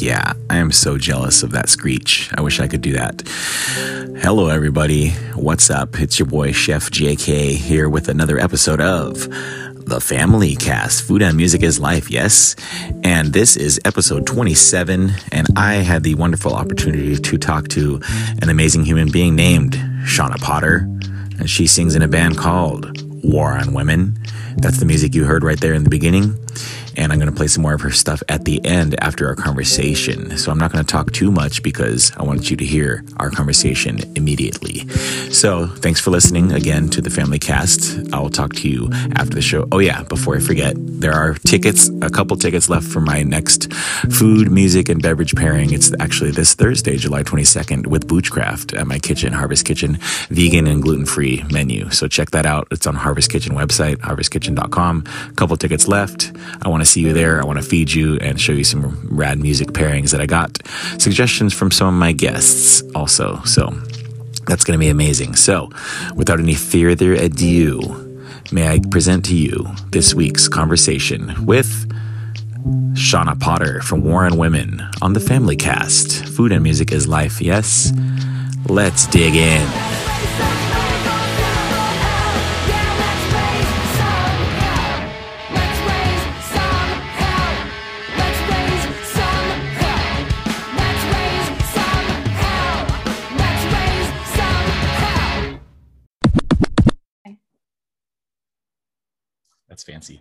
Yeah. I am so jealous of that screech. I wish I could do that. Hello, everybody. What's up? It's your boy, Chef JK, here with another episode of The Family Cast Food and Music is Life, yes? And this is episode 27. And I had the wonderful opportunity to talk to an amazing human being named Shawna Potter. And she sings in a band called War on Women. That's the music you heard right there in the beginning and I'm going to play some more of her stuff at the end after our conversation. So I'm not going to talk too much because I want you to hear our conversation immediately. So thanks for listening again to the Family Cast. I will talk to you after the show. Oh, yeah, before I forget, there are tickets, a couple tickets left for my next food, music, and beverage pairing. It's actually this Thursday, July 22nd, with Boochcraft at my kitchen, Harvest Kitchen, vegan and gluten free menu. So check that out. It's on Harvest Kitchen website, harvestkitchen.com. A couple tickets left. I want to see you there. I want to feed you and show you some rad music pairings that I got. Suggestions from some of my guests also. So that's going to be amazing. So without any further ado, may I present to you this week's conversation with Shawna Potter from War on Women on the Family Cast. Food and music is life, yes? Let's dig in. That's fancy.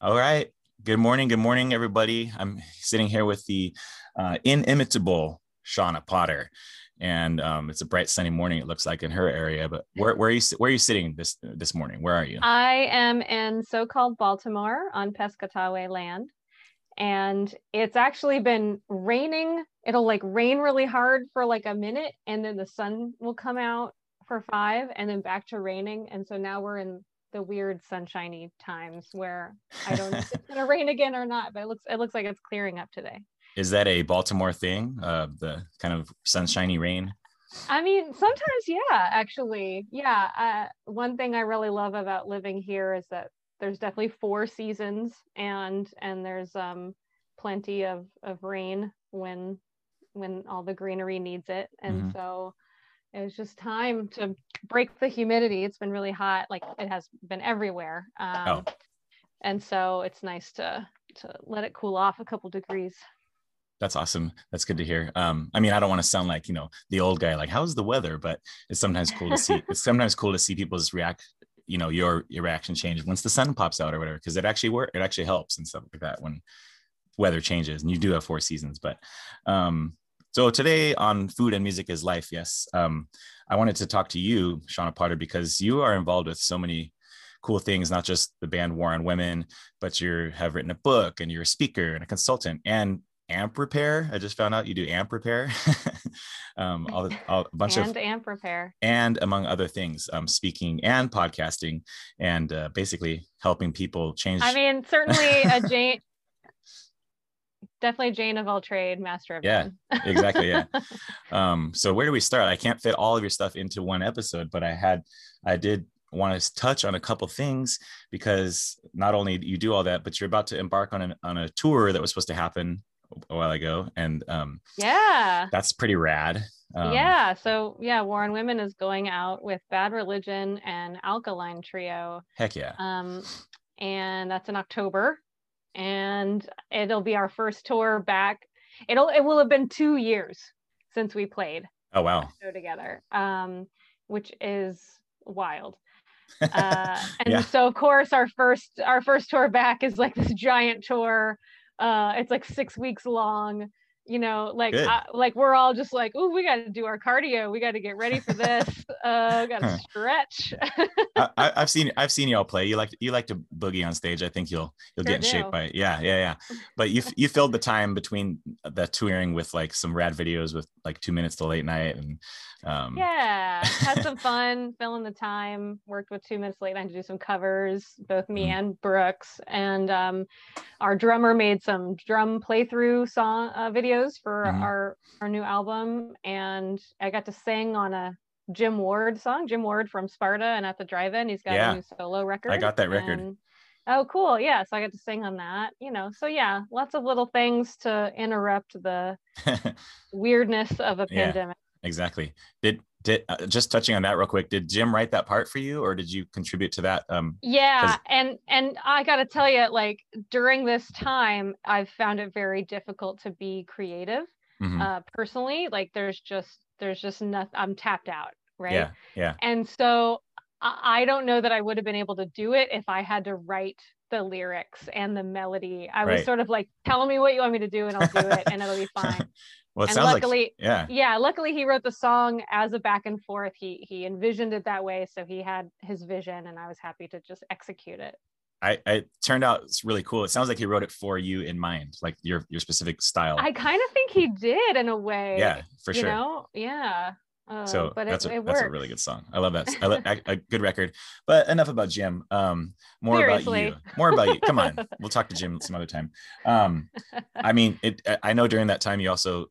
All right. Good morning. Good morning, everybody. I'm sitting here with the uh, inimitable Shawna Potter, and um, it's a bright sunny morning. It looks like in her area. But where, where are you? Where are you sitting this this morning? Where are you? I am in so-called Baltimore on Piscataway land, and it's actually been raining. It'll like rain really hard for like a minute, and then the sun will come out for five, and then back to raining. And so now we're in the weird sunshiny times where I don't know if it's gonna rain again or not, but it looks it looks like it's clearing up today. Is that a Baltimore thing? Uh, the kind of sunshiny rain? I mean, sometimes, yeah, actually, yeah. Uh, one thing I really love about living here is that there's definitely four seasons, and and there's um plenty of of rain when when all the greenery needs it, and mm-hmm. so it was just time to break the humidity. It's been really hot, like it has been everywhere. Um, oh. And so it's nice to to let it cool off a couple degrees. That's awesome. That's good to hear. Um, I mean, I don't want to sound like you know the old guy, like how's the weather, but it's sometimes cool to see. it's sometimes cool to see people's react. You know, your your reaction change once the sun pops out or whatever, because it actually work. It actually helps and stuff like that when weather changes. And you do have four seasons, but um, so today on Food and Music is Life, yes, um, I wanted to talk to you, Shawna Potter, because you are involved with so many cool things, not just the band War on Women, but you have written a book and you're a speaker and a consultant and amp repair. I just found out you do amp repair. um, all, the, all, a bunch and of amp repair, and among other things, um, speaking and podcasting, and uh, basically helping people change. I mean, certainly a Jane definitely Jane of all trade, master of yeah, exactly. Yeah. um, so where do we start? I can't fit all of your stuff into one episode, but I had, I did want to touch on a couple things because not only you do all that, but you're about to embark on an, on a tour that was supposed to happen a while ago, and um, yeah, that's pretty rad. Um, yeah. So yeah, War on Women is going out with Bad Religion and Alkaline Trio. Heck yeah. Um, and that's in October and it'll be our first tour back. It'll it will have been two years since we played. Oh wow! Show together, um, which is wild. Uh, and yeah. so of course our first our first tour back is like this giant tour. Uh, it's like six weeks long you know like I, like we're all just like oh we got to do our cardio. We got to get ready for this. Uh got to stretch. I, have seen i've seen y'all play. You like you like to boogie on stage. I think you'll you'll sure get in do. shape by it yeah yeah yeah. But you you filled the time between the touring with like some rad videos with like two minutes to late night and um, yeah, had some fun, filling the time. Worked with Two Minutes Late Night to do some covers, both me mm-hmm. and Brooks. And um, our drummer made some drum playthrough song uh, videos for mm-hmm. our our new album, and I got to sing on a Jim Ward song. Jim Ward from Sparta and at the Drive-In. He's got yeah. a new solo record. I got that record. And, Oh, cool. Yeah. So I got to sing on that, you know. So yeah, lots of little things to interrupt the weirdness of a pandemic. Exactly. Did did uh, just touching on that real quick? Did Jim write that part for you, or did you contribute to that? Um, Yeah, and and I got to tell you like during this time I've found it very difficult to be creative mhm. uh personally, like there's just there's just nothing I'm tapped out, right? Yeah, yeah, And so I, I don't know that I would have been able to do it if I had to write the lyrics and the melody. I was sort of like, tell me what you want me to do and I'll do it and it'll be fine. Well, it and sounds luckily, like yeah, yeah, luckily he wrote the song as a back and forth. He he envisioned it that way, so he had his vision, and I was happy to just execute it. I, I it turned out it's really cool. It sounds like he wrote it for you in mind, like your your specific style. I kind of think he did in a way. yeah, for you sure. know, yeah. Uh, so but that's it, a, it that's a really good song. I love that. I love a, a good record. But enough about Jim. Um, more about you. More about you. Come on, we'll talk to Jim some other time. Um, I mean, it. I know during that time you also.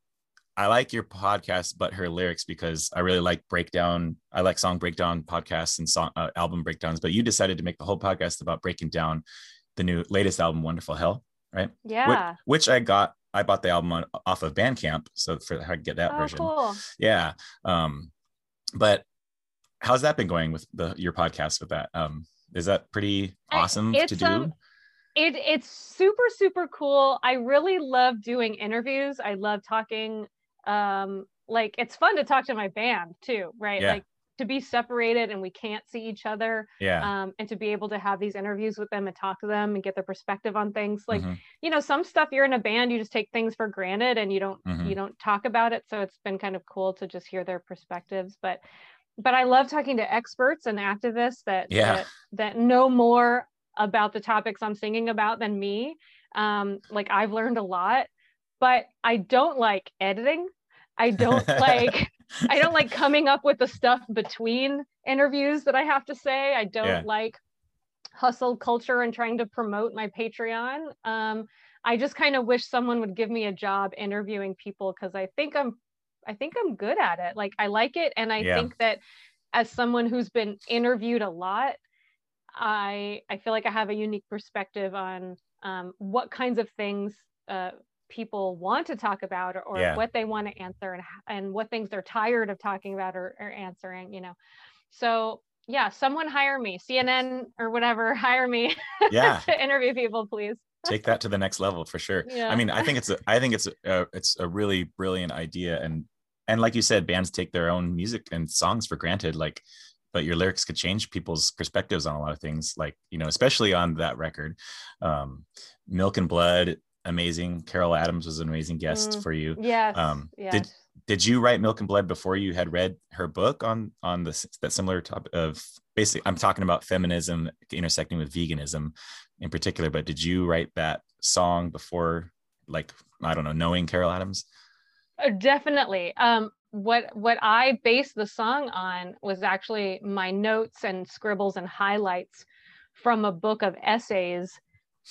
I like your podcast, but her lyrics because I really like breakdown. I like song breakdown podcasts and song uh, album breakdowns. But you decided to make the whole podcast about breaking down the new latest album, Wonderful Hell, right? Yeah. Which, I got. I bought the album on, off of Bandcamp, so for how to get that Oh, version cool. yeah um but how's that been going with the your podcast with that um is that pretty I- awesome to do um, It it's super super cool. I really love doing interviews. I love talking. Um, like it's fun to talk to my band too, right? Yeah. Like to be separated and we can't see each other, yeah um, and to be able to have these interviews with them and talk to them and get their perspective on things. Like Mhm. you know, some stuff you're in a band, you just take things for granted and you don't Mhm. you don't talk about it. So it's been kind of cool to just hear their perspectives. But but I love talking to experts and activists that Yeah. that, that know more about the topics I'm singing about than me. Um, like I've learned a lot, but I don't like editing. I don't like I don't like coming up with the stuff between interviews that I have to say. I don't Yeah. like hustle culture and trying to promote my Patreon. Um, I just kind of wish someone would give me a job interviewing people because I think I'm I think I'm good at it. Like I like it and I Yeah. think that as someone who's been interviewed a lot, I I feel like I have a unique perspective on um, what kinds of things uh, people want to talk about or, or Yeah. what they want to answer and and what things they're tired of talking about or, or answering. You know, so yeah, someone hire me, CNN or whatever, hire me yeah to interview people, please. take that to the next level for sure Yeah. i mean i think it's a i think it's a it's a really brilliant idea and and like you said bands take their own music and songs for granted like but your lyrics could change people's perspectives on a lot of things like you know especially on that record um milk and blood amazing carol adams was an amazing guest Mm. for you Yes. Um, yes. did- did you write milk and blood before you had read her book on on this that similar topic of basically i'm talking about feminism intersecting with veganism in particular but did you write that song before like i don't know knowing carol adams Uh, definitely. Um, what what I based the song on was actually my notes and scribbles and highlights from a book of essays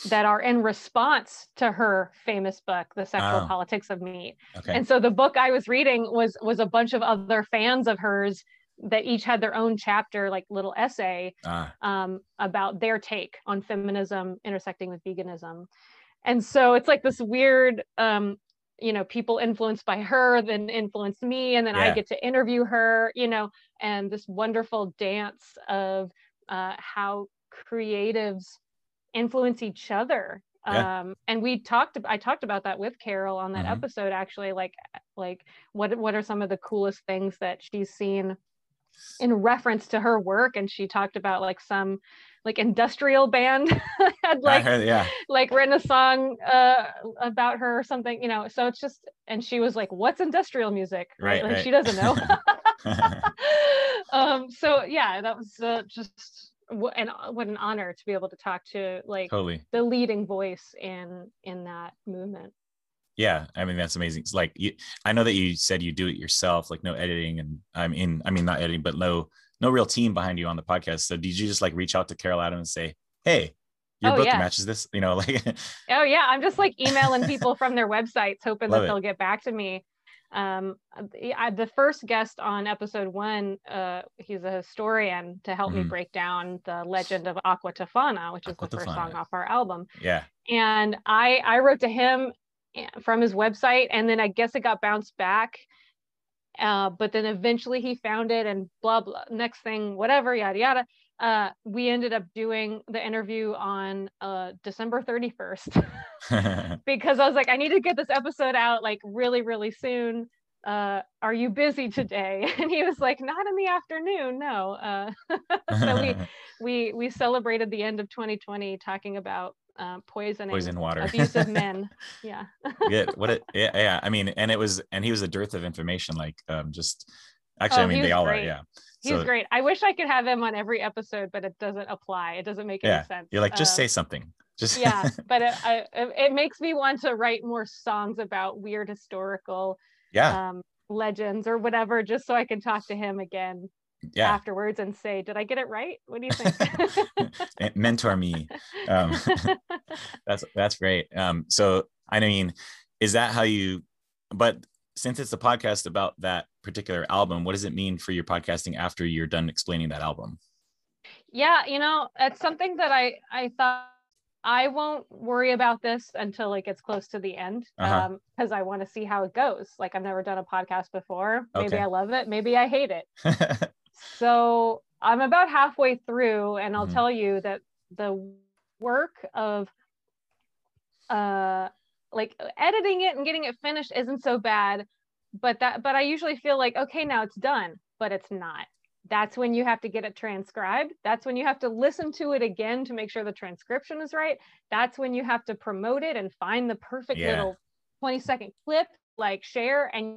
that are in response to her famous book, The Sexual Oh. Politics of Meat. okay And so the book I was reading was was a bunch of other fans of hers that each had their own chapter, like little essay ah, um, about their take on feminism intersecting with veganism. And so it's like this weird, um, you know, people influenced by her then influenced me, and then I get to interview her, you know, and this wonderful dance of uh, how creatives influence each other. Yeah. Um, and we talked, I talked about that with Carol on that Mhm. episode, actually, like, like what, what are some of the coolest things that she's seen in reference to her work and she talked about like some like industrial band had like heard, yeah like written a song uh about her or something you know so it's just and she was like what's industrial music Right, like right. she doesn't know um so yeah that was uh, just what an uh, what an honor to be able to talk to like totally the leading voice in in that movement yeah i mean that's amazing it's like you, i know that you said you do it yourself like no editing and i mean i mean not editing but no no real team behind you on the podcast so did you just like reach out to carol adams and say hey your Oh, book yeah. matches this you know like Oh yeah, I'm just like emailing people from their websites, hoping Love that it. they'll get back to me. Um, I, the first guest on episode one, uh, he's a historian to help mm-hmm. me break down the legend of Aqua Tofana, which is Aqua the first Tofana. song off our album. Yeah. And I I wrote to him eh, from his website, and then I guess it got bounced back. Uh, but then eventually he found it, and blah blah. Next thing, whatever, yada yada. Uh, we ended up doing the interview on uh, December 31st because I was like, I need to get this episode out like really, really soon. Uh, are you busy today? And he was like, not in the afternoon, no. Uh, so we we we celebrated the end of 2020 talking about uh, poisoning, poison water, abusive men. Yeah. Good. What it? Yeah, yeah. I mean, and it was, and he was a dearth of information. Like, um, just actually, oh, I mean, they all great. are. Yeah. He's so, great. I wish I could have him on every episode, but it doesn't apply. It doesn't make yeah. any sense. You're like, just uh, say something. Just yeah, but it, I, it makes me want to write more songs about weird historical yeah um, legends or whatever, just so I can talk to him again yeah. afterwards and say, "Did I get it right? What do you think?" Mentor me. Um, that's that's great. Um, so I mean, is that how you? But since it's a podcast about that particular album, what does it mean for your podcasting after you're done explaining that album? Yeah, you know, it's something that I I thought I won't worry about this until it gets close to the end because uh-huh. um, I want to see how it goes. Like I've never done a podcast before. Maybe okay. I love it. Maybe I hate it. so I'm about halfway through, and I'll mm-hmm. tell you that the work of uh like uh, editing it and getting it finished isn't so bad but that but i usually feel like okay now it's done but it's not. That's when you have to get it transcribed. That's when you have to listen to it again to make sure the transcription is right. That's when you have to promote it and find the perfect yeah. little 20 second clip like share and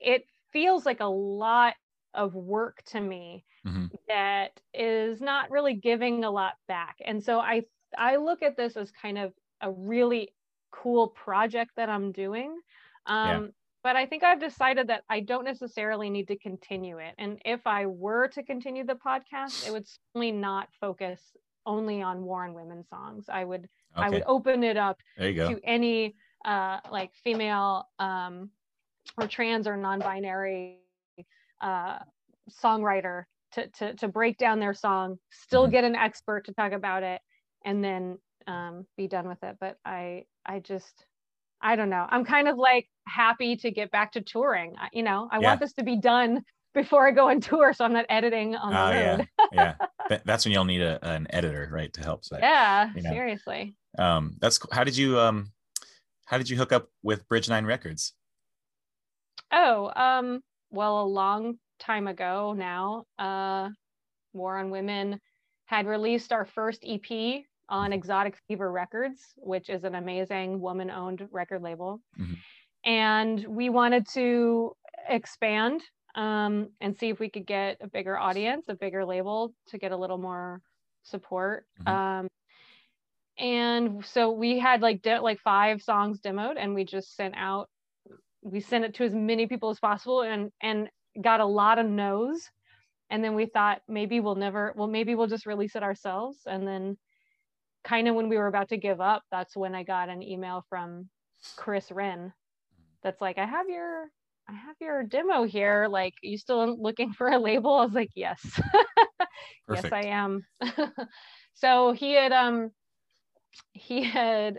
it feels like a lot of work to me mm-hmm. that is not really giving a lot back and so i i look at this as kind of a really cool project that i'm doing um, yeah. but i think i've decided that i don't necessarily need to continue it and if i were to continue the podcast it would certainly not focus only on War on Women songs i would okay. i would open it up to any uh, like female um, or trans or non-binary uh, songwriter to, to, to break down their song, still mm-hmm. get an expert to talk about it, and then um, be done with it. But I, I just, I don't know. I'm kind of like happy to get back to touring. I, you know, I yeah. want this to be done before I go on tour, so I'm not editing on the oh, road. yeah, yeah. That's when you'll need a, an editor, right, to help. So, yeah, you know. seriously. Um, that's how did you um, how did you hook up with Bridge Nine Records? Oh, um, well, a long time ago now, uh, War on Women had released our first EP on mm-hmm. Exotic Fever Records, which is an amazing woman owned record label. Mm-hmm. And we wanted to expand um, and see if we could get a bigger audience, a bigger label to get a little more support. Mm-hmm. Um, and so we had like de- like five songs demoed, and we just sent out we sent it to as many people as possible, and and got a lot of no's. And then we thought maybe we'll never well maybe we'll just release it ourselves. And then kind of when we were about to give up that's when i got an email from Chris Wrenn that's like i have your i have your demo here. Like you still looking for a label? I was like yes. Yes i am. So he had um he had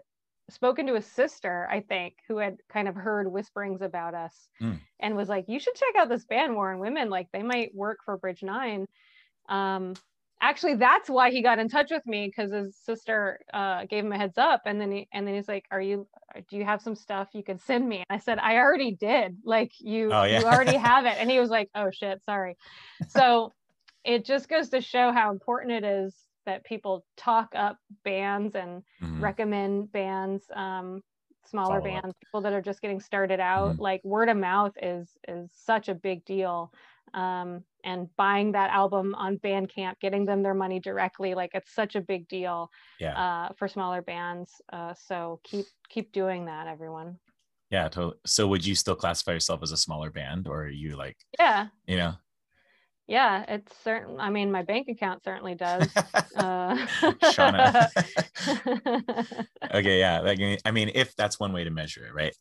spoken to his sister, I think, who had kind of heard whisperings about us mm. and was like, you should check out this band, War on Women. Like they might work for Bridge Nine. Um, actually, that's why he got in touch with me because his sister uh, gave him a heads up. And then he, and then he's like, are you, do you have some stuff you could send me? And I said, I already did. Like you, oh, yeah. you already have it. And he was like, oh shit, sorry. So it just goes to show how important it is that people talk up bands and mm-hmm. recommend bands um, smaller Follow bands up. people that are just getting started out mm-hmm. like word of mouth is is such a big deal um, and buying that album on bandcamp getting them their money directly like it's such a big deal yeah. uh, for smaller bands uh, so keep keep doing that everyone yeah totally. so would you still classify yourself as a smaller band or are you like yeah you know yeah, it's certain. I mean, my bank account certainly does. uh, Shawna. okay, yeah. Like, I mean, if that's one way to measure it, right?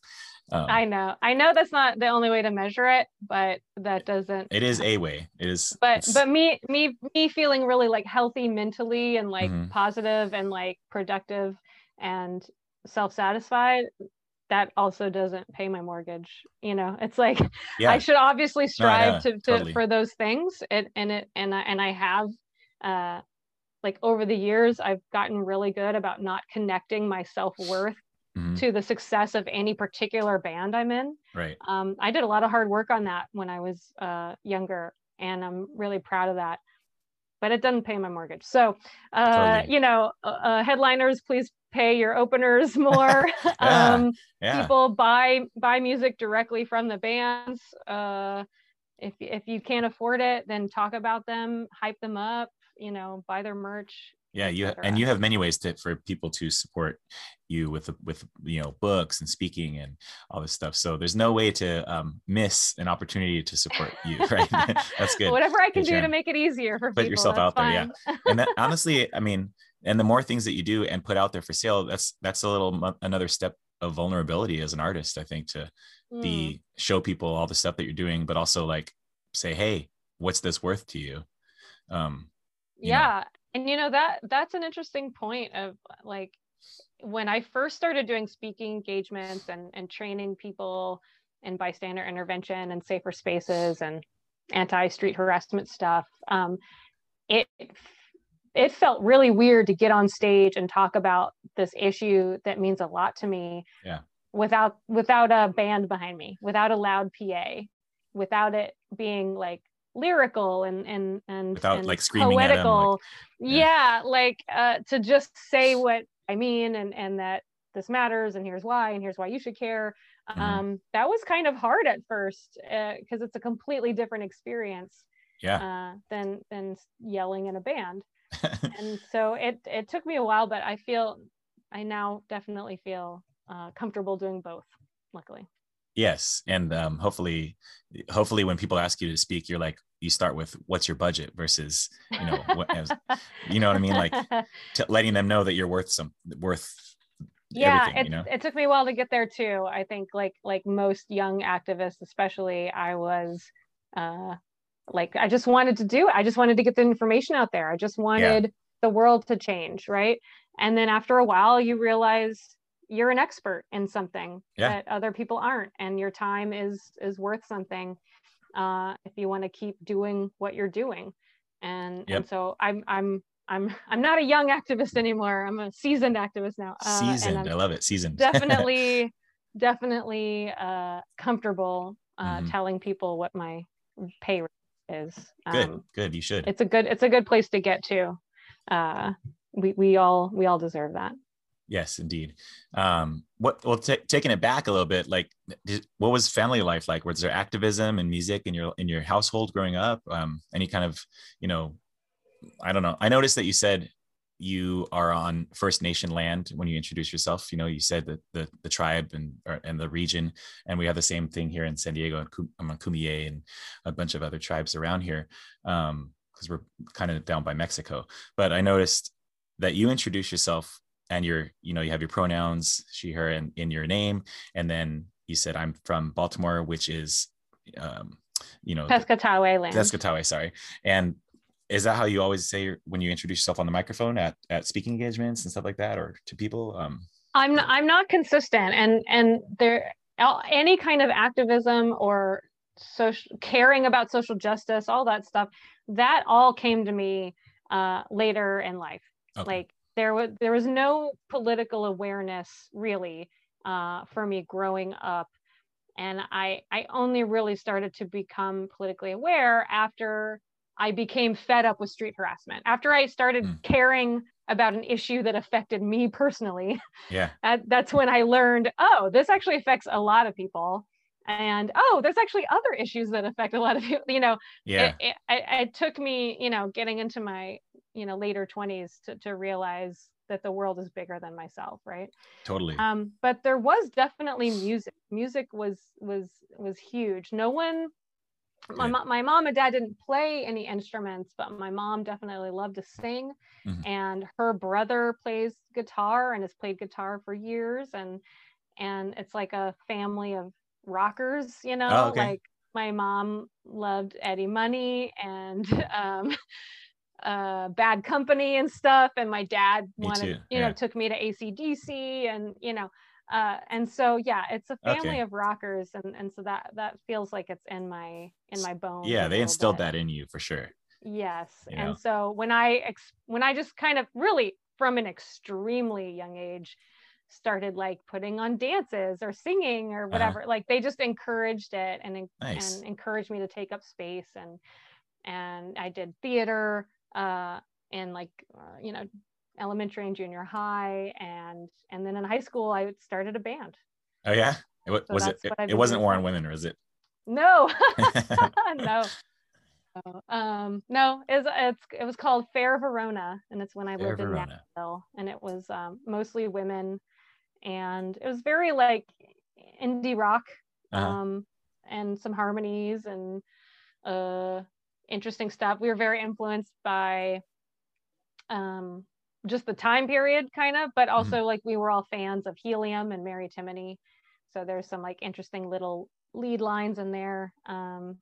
Um, I know, I know that's not the only way to measure it, but that doesn't. It is a way. It is. But but me me me feeling really like healthy mentally and like mm-hmm. positive and like productive and self satisfied. That also doesn't pay my mortgage. You know, it's like yeah. I should obviously strive no, to, to totally. for those things. It and it and I and I have uh like over the years i've gotten really good about not connecting my self-worth mm-hmm. to the success of any particular band i'm in right um, i did a lot of hard work on that when i was uh, younger and i'm really proud of that but it doesn't pay my mortgage so uh, totally. you know uh, uh headliners please pay your openers more yeah. um, yeah. people buy buy music directly from the bands uh, if, if you can't afford it then talk about them hype them up you know, buy their merch. Yeah, you and you have many ways to for people to support you with with you know books and speaking and all this stuff. So there's no way to um, miss an opportunity to support you, right? that's good. Whatever I can good do to make it easier for put people, yourself out fine. there, yeah. And that honestly, I mean, and the more things that you do and put out there for sale, that's that's a little another step of vulnerability as an artist. I think to mm. be show people all the stuff that you're doing, but also like say, hey, what's this worth to you? Um, yeah know. and you know that that's an interesting point of like when i first started doing speaking engagements and and training people in bystander intervention and safer spaces and anti-street harassment stuff um, it it felt really weird to get on stage and talk about this issue that means a lot to me yeah without without a band behind me without a loud pa without it being like lyrical and and and without and like screaming poetical like, yeah. yeah. like uh to just say what i mean and and that this matters and here's why and here's why you should care mm-hmm. um that was kind of hard at first because uh, it's a completely different experience yeah uh, than than yelling in a band and so it it took me a while but i feel i now definitely feel uh, comfortable doing both luckily. Yes and um, hopefully hopefully when people ask you to speak you're like you start with what's your budget? versus you know what as, you know what i mean? Like t- letting them know that you're worth some worth yeah it, you know? it took me a while to get there too. I think like like most young activists especially i was uh like i just wanted to do it i just wanted to get the information out there i just wanted yeah. the world to change right and then after a while you realize you're an expert in something yeah. that other people aren't and your time is is worth something uh, if you want to keep doing what you're doing and yep. and so i'm i'm i'm i'm not a young activist anymore i'm a seasoned activist now uh, seasoned i love it seasoned definitely definitely uh comfortable uh mm-hmm. telling people what my pay rate is good um, good you should it's a good it's a good place to get to uh we we all we all deserve that Yes, indeed. Um, what well, t- taking it back a little bit, like, did, what was family life like? Was there activism and music in your in your household growing up? Um, any kind of, you know, I don't know. I noticed that you said you are on First Nation land when you introduce yourself. You know, you said that the the tribe and or, and the region, and we have the same thing here in San Diego and I'm on and a bunch of other tribes around here, because um, we're kind of down by Mexico. But I noticed that you introduce yourself and you're you know you have your pronouns she her in, in your name and then you said i'm from baltimore which is um you know Piscataway land Piscataway sorry and is that how you always say when you introduce yourself on the microphone at at speaking engagements and stuff like that or to people um i'm not, i'm not consistent and and there any kind of activism or social caring about social justice all that stuff that all came to me uh later in life okay. like there was there was no political awareness really uh, for me growing up and i i only really started to become politically aware after i became fed up with street harassment. After i started mm. caring about an issue that affected me personally yeah. that's when i learned oh this actually affects a lot of people. And oh there's actually other issues that affect a lot of people you know yeah. it, it, it took me you know getting into my you know later 20s to, to realize that the world is bigger than myself right? Totally. Um but there was definitely music. Music was was was huge. No one my, my mom and dad didn't play any instruments, but my mom definitely loved to sing. Mm-hmm. And her brother plays guitar and has played guitar for years. And and it's like a family of rockers, you know, oh, okay. like my mom loved Eddie Money and um, uh, Bad Company and stuff. And my dad me wanted, too. you yeah. know, took me to ACDC and, you know, uh, and so yeah, it's a family okay. of rockers, and and so that that feels like it's in my in my bones. Yeah, they instilled bit. that in you for sure. Yes, you and know? so when I ex- when I just kind of really from an extremely young age started like putting on dances or singing or uh-huh. whatever uh-huh. like they just encouraged it and nice. and encouraged me to take up space and and I did theater uh in like uh, you know elementary and junior high and and then in high school I started a band. Oh yeah. It, so was it it, it wasn't War on Women or is it? No. no. Um, no, it's, it's it was called Fair Verona, and it's when I Fair lived Verona. in Nashville, and it was um, mostly women and it was very like indie rock uh-huh. um, and some harmonies and uh, interesting stuff. We were very influenced by um, just the time period, kind of, but mm-hmm. also mm-hmm. like we were all fans of Helium and Mary Timony. So there's some like interesting little lead lines in there. Um,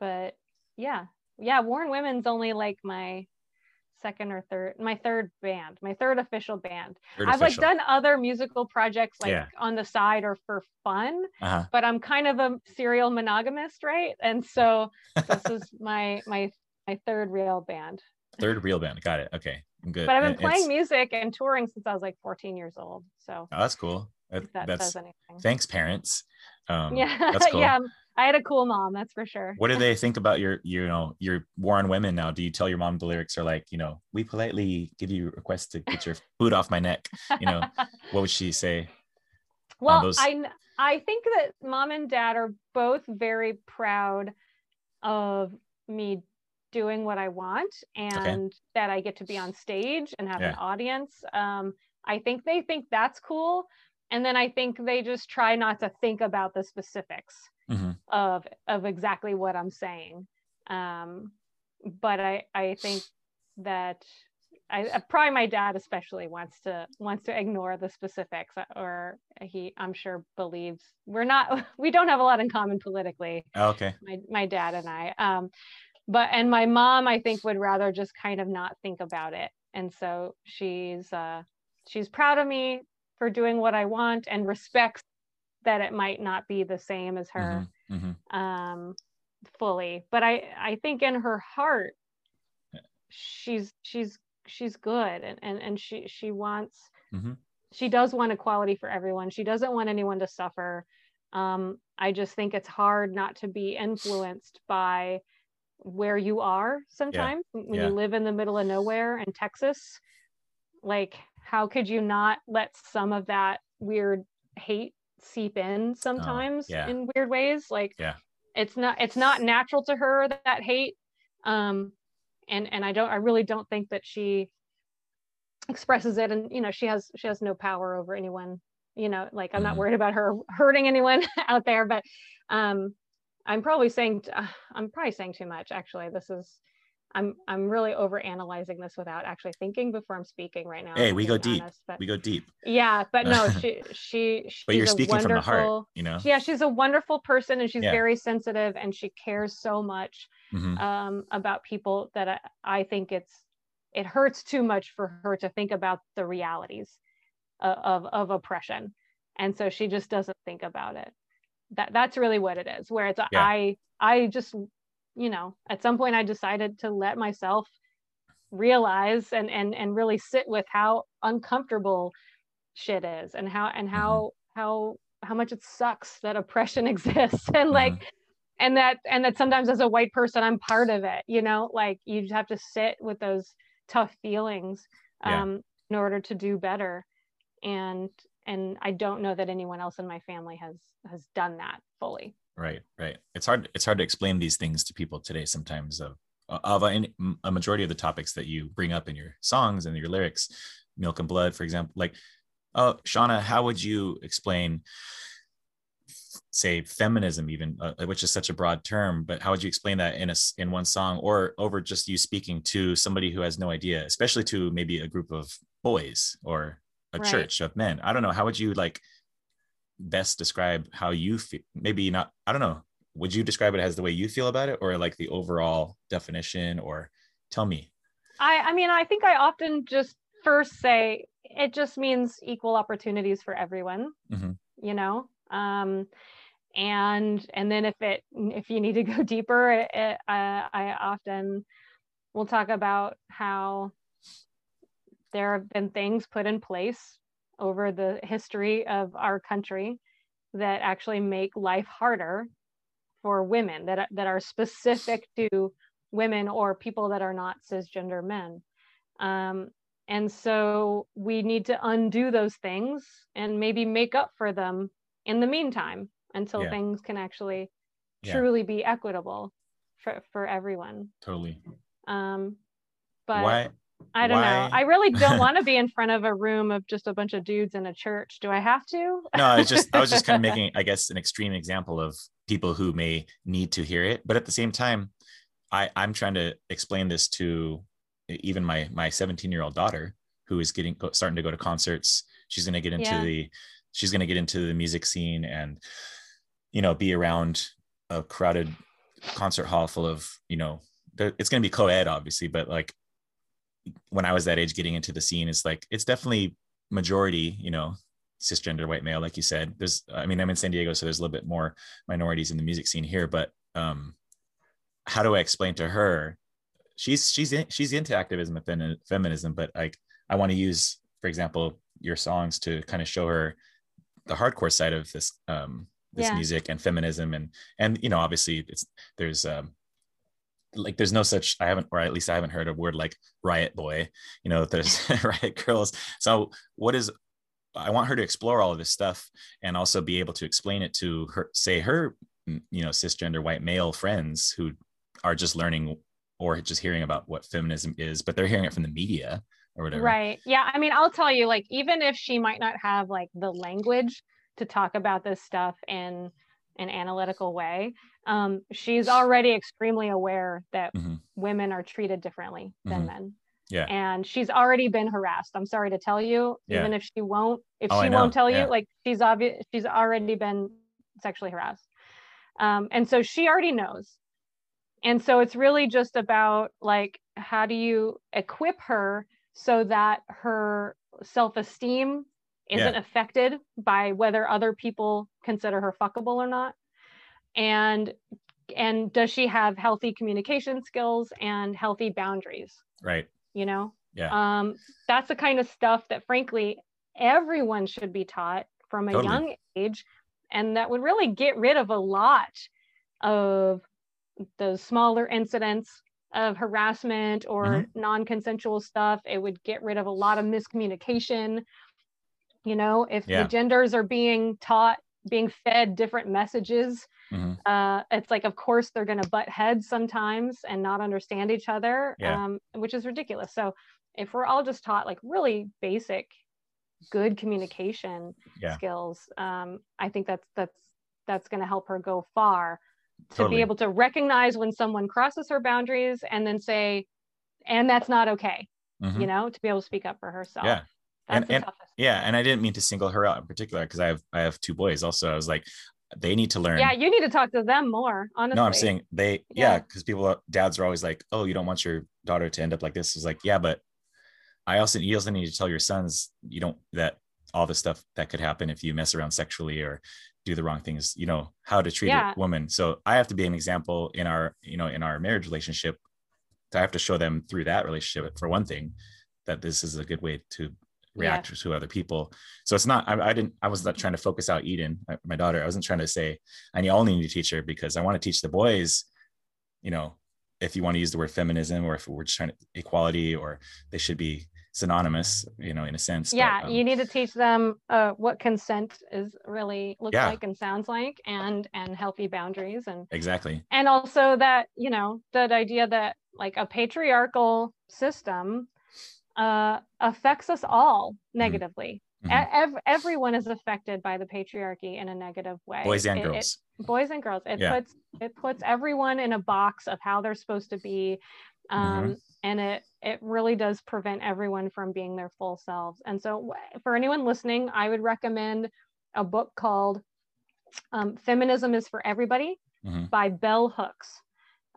but yeah, yeah, War on Women's only like my second or third my third band my third official band third i've official. like done other musical projects like yeah. on the side or for fun uh-huh. but i'm kind of a serial monogamist right and so this is my my my third real band third real band got it okay I'm good but i've been playing music and touring since i was like 14 years old so oh, that's cool that, that that's thanks parents um, yeah that's cool. yeah I had a cool mom, that's for sure. What do they think about your, you know, your war on women now? Do you tell your mom the lyrics are like, you know, we politely give you requests to get your food off my neck? You know, what would she say? Well, those... I I think that mom and dad are both very proud of me doing what I want and okay. that I get to be on stage and have yeah. an audience. Um, I think they think that's cool. And then I think they just try not to think about the specifics mm-hmm. of of exactly what I'm saying. Um, but I I think that I uh, probably my dad especially wants to wants to ignore the specifics uh, or he I'm sure believes we're not we don't have a lot in common politically. Oh, okay. My my dad and I. Um, but and my mom I think would rather just kind of not think about it. And so she's uh she's proud of me for doing what I want and respects that it might not be the same as her mm-hmm, mm-hmm. um, fully but i i think in her heart she's she's she's good and and, and she she wants mm-hmm. she does want equality for everyone she doesn't want anyone to suffer um, i just think it's hard not to be influenced by where you are sometimes yeah. when yeah. you live in the middle of nowhere in texas like how could you not let some of that weird hate seep in oh, sometimes oh, yeah. in weird ways like yeah it's not it's not natural to her that, that hate um and and i don't i really don't think that she expresses it and you know she has she has no power over anyone you know like i'm mm-hmm. not worried about her hurting anyone out there but um i'm probably saying uh, i'm probably saying too much actually this is I'm I'm really over analyzing this without actually thinking before I'm speaking right now. Hey, we go deep. Honest, but, we go deep. Yeah, but no, she she. but you're speaking from the heart, you know. Yeah, she's a wonderful person, and she's yeah. very sensitive, and she cares so much mm-hmm. um, about people that I, I think it's it hurts too much for her to think about the realities of of, of oppression, and so she just doesn't think about it. That that's really what it is. Where it's yeah. I I just you know, at some point I decided to let myself realize and and and really sit with how uncomfortable shit is and how and how mm-hmm. how how much it sucks that oppression exists and like mm-hmm. and that and that sometimes as a white person I'm part of it, you know, like you just have to sit with those tough feelings um yeah. in order to do better. And and I don't know that anyone else in my family has has done that fully. Right right. It's hard it's hard to explain these things to people today sometimes of of a, a, majority of the topics that you bring up in your songs and your lyrics milk and blood for example. Like oh Shawna how would you explain say feminism even uh, which is such a broad term but how would you explain that in a in one song or over just you speaking to somebody who has no idea especially to maybe a group of boys or a right. church of men. I don't know. How would you like best describe how you feel? Maybe not i don't know. Would you describe it as the way you feel about it or like the overall definition? Or tell me. I i mean i think i often just first say it just means equal opportunities for everyone mm-hmm. you know? Um and and then if it if you need to go deeper it, it, uh, i often will talk about how there have been things put in place over the history of our country that actually make life harder for women that, that are specific to women or people that are not cisgender men. Um, and so we need to undo those things and maybe make up for them in the meantime until yeah. things can actually yeah. truly be equitable for, for everyone. Totally. Um, but why I don't Why? know. I really don't want to be in front of a room of just a bunch of dudes in a church. Do I have to? no, I was just I was just kind of making, I guess, an extreme example of people who may need to hear it. But at the same time, I, I'm trying to explain this to even my my 17 year old daughter who is getting starting to go to concerts. She's going to get into yeah. the she's going to get into the music scene and you know be around a crowded concert hall full of you know it's going to be co-ed obviously but like when I was that age getting into the scene, it's like it's definitely majority, you know, cisgender white male, like you said. There's, I mean, I'm in San Diego, so there's a little bit more minorities in the music scene here. But um, how do I explain to her? She's she's in, she's into activism and feminism, but like I want to use, for example, your songs to kind of show her the hardcore side of this um, this yeah. music and feminism and and you know obviously it's there's um, like there's no such i haven't or at least i haven't heard a word like riot boy you know there's riot girls. So what is i want her to explore all of this stuff and also be able to explain it to her say her mm, you know cisgender white male friends who are just learning or just hearing about what feminism is but they're hearing it from the media or whatever. Right. Yeah i mean i'll tell you like even if she might not have like the language to talk about this stuff in an analytical way um, she's already extremely aware that mm-hmm. women are treated differently than mm-hmm. men. Yeah. And she's already been harassed. I'm sorry to tell you, yeah. even if she won't, if oh, she won't tell yeah. you, like she's obvious, she's already been sexually harassed. Um, and so she already knows. And so it's really just about like, how do you equip her so that her self esteem isn't yeah. affected by whether other people consider her fuckable or not? and and does she have healthy communication skills and healthy boundaries right you know yeah um that's the kind of stuff that frankly everyone should be taught from a totally. young age and that would really get rid of a lot of the smaller incidents of harassment or mm-hmm. non-consensual stuff it would get rid of a lot of miscommunication you know if yeah. the genders are being taught being fed different messages mm-hmm. uh, it's like of course they're going to butt heads sometimes and not understand each other yeah. um, which is ridiculous so if we're all just taught like really basic good communication yeah. skills um, i think that's that's that's going to help her go far to totally. be able to recognize when someone crosses her boundaries and then say and that's not okay mm-hmm. you know to be able to speak up for herself yeah and, and yeah and i didn't mean to single her out in particular because i have i have two boys also. I was like they need to learn yeah you need to talk to them more honestly no i'm saying they yeah because yeah, people uh, dads are always like oh you don't want your daughter to end up like this. Is like yeah but i also you also need to tell your sons you don't that all the stuff that could happen if you mess around sexually or do the wrong things you know how to treat yeah. a woman. So i have to be an example in our you know in our marriage relationship. I have to show them through that relationship for one thing that this is a good way to react yeah. to other people. So it's not, I, I, didn't, I was not trying to focus out Eden, my daughter. I wasn't trying to say, I only need to teach her because I want to teach the boys, you know, if you want to use the word feminism or if we're just trying to equality or they should be synonymous, you know, in a sense. Yeah. But, um, you need to teach them uh, what consent is really looks yeah. like and sounds like and, and healthy boundaries and exactly. And also that, you know, that idea that like a patriarchal system uh, affects us all mm-hmm. negatively. Mm-hmm. Ev- everyone is affected by the patriarchy in a negative way. Boys and it, girls. It, boys and girls. It Yeah. puts it puts everyone in a box of how they're supposed to be, um, Mm-hmm. and it it really does prevent everyone from being their full selves. And so, for anyone listening, I would recommend a book called um, "Feminism is for Everybody" Mhm. by Bell Hooks.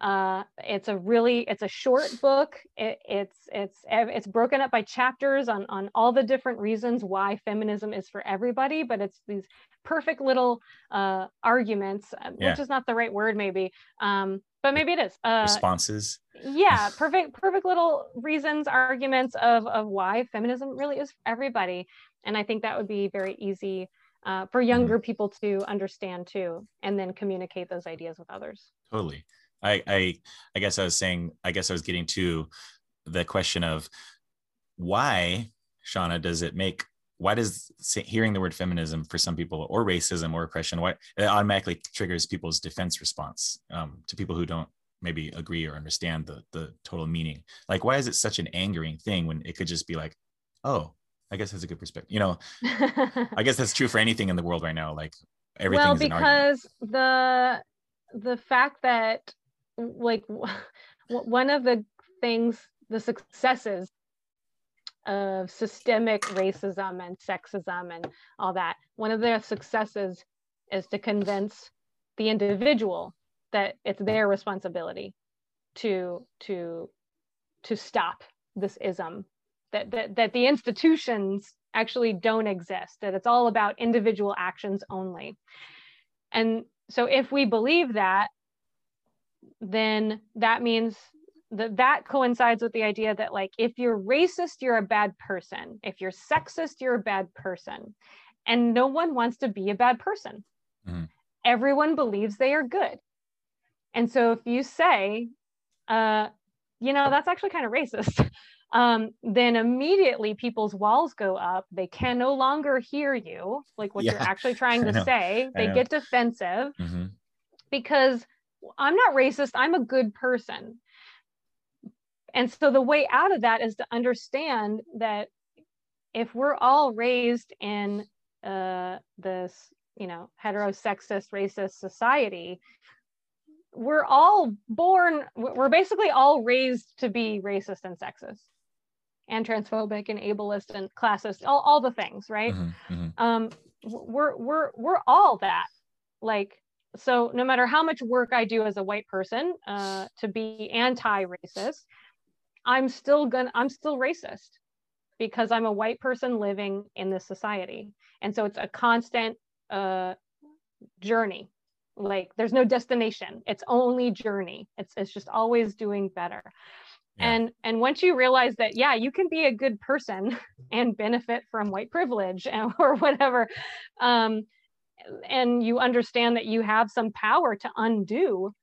Uh, it's a really it's a short book. It, it's it's it's broken up by chapters on on all the different reasons why feminism is for everybody. But it's these perfect little uh, arguments, uh, Yeah. which is not the right word maybe, um, but maybe it is. Uh, Responses. yeah perfect perfect little reasons arguments of of why feminism really is for everybody and i think that would be very easy uh, for younger people to understand too and then communicate those ideas with others Totally. I, I I guess I was saying I guess I was getting to the question of why Shawna does it make why does hearing the word feminism for some people or racism or oppression why it automatically triggers people's defense response um, to people who don't maybe agree or understand the the total meaning. Like why is it such an angering thing when it could just be like oh I guess that's a good perspective you know? I guess that's true for anything in the world right now like everything's well because the the fact that like one of the things the successes of systemic racism and sexism and all that one of their successes is to convince the individual that it's their responsibility to to to stop this ism that that, that the institutions actually don't exist that it's all about individual actions only. And so if we believe that then that means that that coincides with the idea that like if you're racist you're a bad person. If you're sexist you're a bad person. And no one wants to be a bad person. Mhm. everyone believes they are good. And so if you say uh you know that's actually kind of racist um then immediately people's walls go up. They can no longer hear you like what you're actually trying to say. They get defensive Mhm. because I'm not racist, I'm a good person. And so the way out of that is to understand that if we're all raised in uh, this, you know, heterosexist, racist society, we're all born, we're basically all raised to be racist and sexist and transphobic and ableist and classist, all, all the things, right? Mhm. Mhm. um we're we're we're all that like so no matter how much work i do as a white person uh to be anti-racist i'm still gonna i'm still racist because i'm a white person living in this society. And so it's a constant uh journey. Like there's no destination. It's only journey. It's it's just always doing better. Yeah. and and once you realize that yeah you can be a good person and benefit from white privilege or whatever um and you understand that you have some power to undo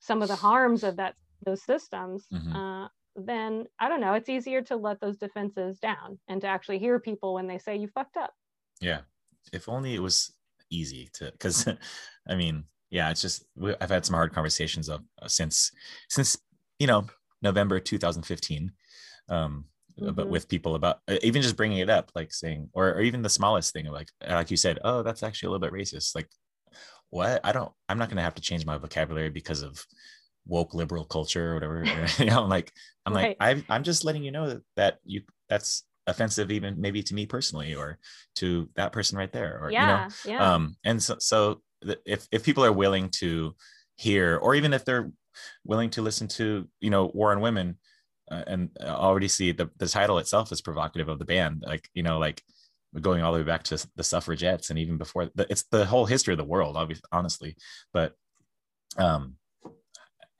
some of the harms of that those systems Mhm. uh then i don't know it's easier to let those defenses down and to actually hear people when they say you fucked up Yeah. If only it was easy to, because I mean, yeah, it's just, we- I've had some hard conversations of uh, since, since, you know, November 2015, um, but Mhm. with people about even just bringing it up, like saying, or, or even the smallest thing like, like you said, oh, that's actually a little bit racist. Like, what? I don't, I'm not going to have to change my vocabulary because of woke liberal culture or whatever. you know, like, I'm like, Right. I'm, I'm just letting you know that, that you, that's offensive even maybe to me personally or to that person right there or you know yeah yeah um and so so if if people are willing to hear or even if they're willing to listen to you know war on women uh, and already see the, the title itself is provocative of the band like you know like going all the way back to the suffragettes and even before the, it's the whole history of the world obviously honestly. But um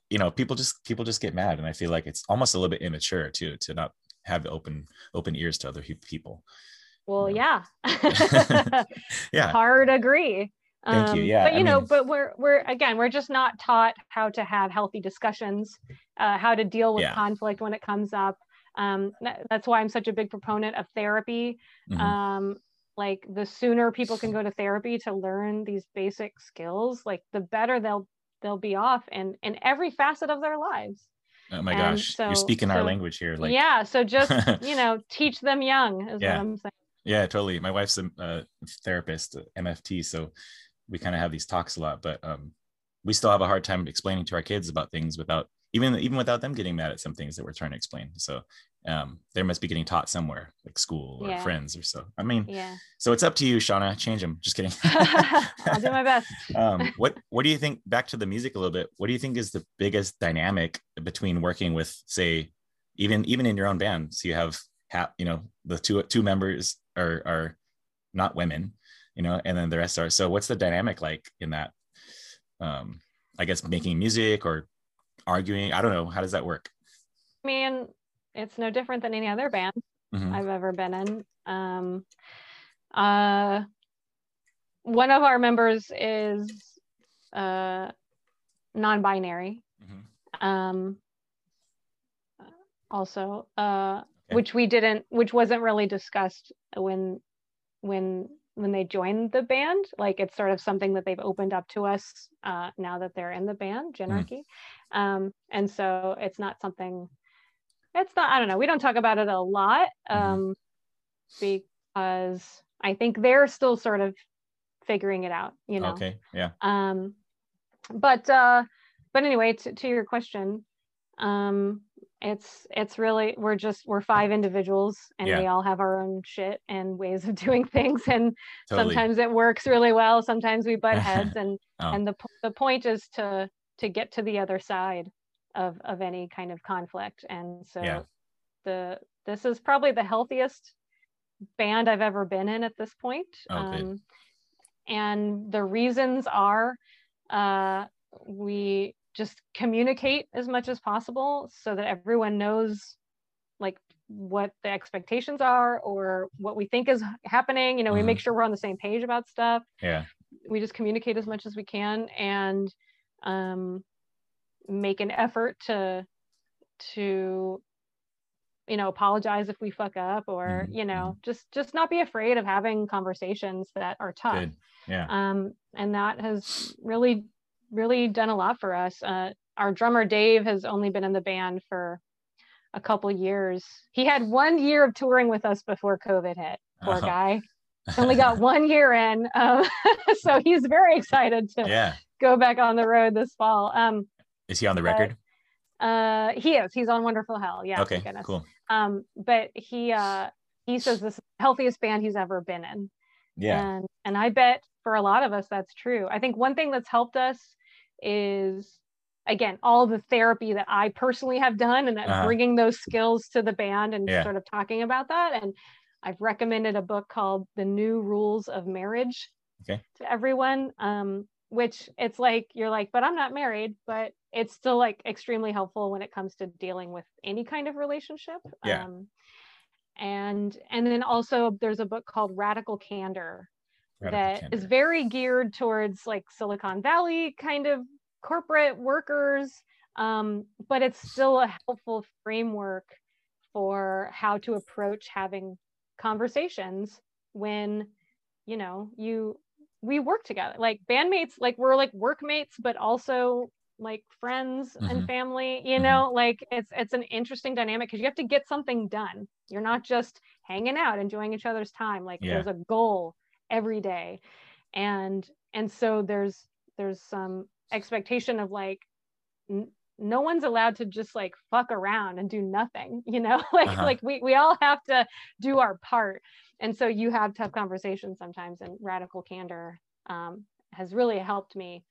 you know people just people just get mad and i feel like it's almost a little bit immature too to not have open open ears to other people well yeah. yeah. Yeah. Hard agree Thank you. Um, Yeah, but I you know mean- but we're we're again we're just not taught how to have healthy discussions uh, how to deal with Yeah. conflict when it comes up um, that- that's why i'm such a big proponent of therapy Mhm. um, like the sooner people can go to therapy to learn these basic skills like the better they'll they'll be off in in every facet of their lives oh my and gosh so- you're speaking our language here like yeah so just you know teach them young is Yeah. what i'm saying Yeah, totally. My wife's a, a therapist, MFT, so we kind of have these talks a lot, but um, we still have a hard time explaining to our kids about things without even even without them getting mad at some things that we're trying to explain. So um, they must be getting taught somewhere, like school or Yeah. friends or so. I mean, Yeah. so it's up to you, Shawna. Change them. Just kidding. I'll do my best. um, what What do you think? Back to the music a little bit. What do you think is the biggest dynamic between working with, say, even even in your own band? So you have, ha- you know, the two two members are are not women, you know, and then the rest are. So what's the dynamic like in that? Um, I guess making music or arguing. I don't know. How does that work? I mean, it's no different than any other band Mhm. I've ever been in. Um, uh, one of our members is uh, non-binary. Mhm. Um, also, uh, Okay. which we didn't, which wasn't really discussed when, when when they joined the band. Like it's sort of something that they've opened up to us uh, now that they're in the band, Genarchy. Um, and so it's not something. It's not. I don't know. We don't talk about it a lot Mhm. um, because I think they're still sort of figuring it out. You know Okay. Yeah. um but uh but anyway to, to your question um it's it's really we're just we're five individuals and Yeah. we all have our own shit and ways of doing things and Totally. sometimes it works really well sometimes we butt heads and Oh. and the the point is to to get to the other side of of any kind of conflict and so Yeah. the this is probably the healthiest band I've ever been in at this point Oh, um and the reasons are uh we just communicate as much as possible so that everyone knows like what the expectations are or what we think is happening you know we make sure we're on the same page about stuff Yeah. we just communicate as much as we can and um, make an effort to to you know apologize if we fuck up or Mhm, you know just just not be afraid of having conversations that are tough Good. Yeah. um, and that has really really done a lot for us uh, our drummer dave has only been in the band for a couple years he had one year of touring with us before covid hit poor Oh. guy only got one year in um, so he's very excited to yeah. go back on the road this fall um, Is he on the record? uh, he is he's on wonderful hell yeah okay. Cool. um, but he uh, he says this is the healthiest band he's ever been in Yeah. and and i bet for a lot of us that's true i think one thing that's helped us is again all the therapy that i personally have done and Uh-huh. bringing those skills to the band and Yeah. sort of talking about that and i've recommended a book called the new rules of marriage Okay. to everyone um which it's like you're like but i'm not married but it's still like extremely helpful when it comes to dealing with any kind of relationship Yeah. um and and then also there's a book called radical candor that is very geared towards like Silicon Valley kind of corporate workers, um, but it's still a helpful framework for how to approach having conversations when you know you we work together like bandmates like we're like workmates but also like friends Mhm. and family you Mhm. know like it's it's an interesting dynamic because you have to get something done you're not just hanging out enjoying each other's time like Yeah. there's a goal every day. And and so there's there's some expectation of like n- no one's allowed to just like fuck around and do nothing you know? Like Uh-huh. like we we all have to do our part. And so you have tough conversations sometimes and radical candor um, has really helped me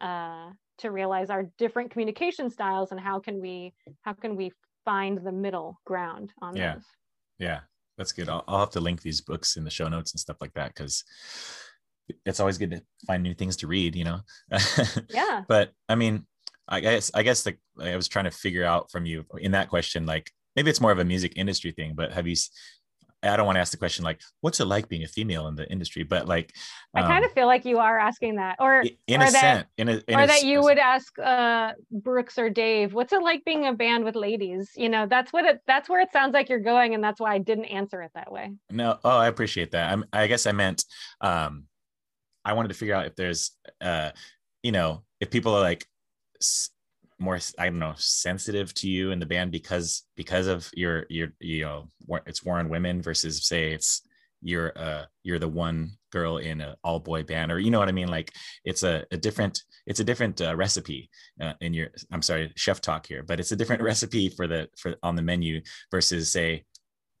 uh, to realize our different communication styles and how can we how can we find the middle ground on Yeah. those. Yeah, that's good. I'll, I'll have to link these books in the show notes and stuff like that because it's always good to find new things to read, you know. yeah but I mean, I guess I guess like I was trying to figure out from you in that question, like maybe it's more of a music industry thing, but have you? I don't want to ask the question like, what's it like being a female in the industry? But like, i kind um, of feel like you are asking that or in or a that- sense, in a, in or a that you would ask uh brooks or dave what's it like being a band with ladies you know that's what it that's where it sounds like you're going and that's why i didn't answer it that way No, oh, I appreciate that. I'm, I guess I meant, um, I wanted to figure out if there's, uh, you know, if people are like more, i don't know, sensitive to you in the band because because of your your you know, it's war on women versus say it's you're uh you're the one girl in an all boy band or you know what i mean? Like it's a, a different it's a different uh, recipe uh, in your i'm sorry chef talk here but it's a different recipe for the for on the menu versus say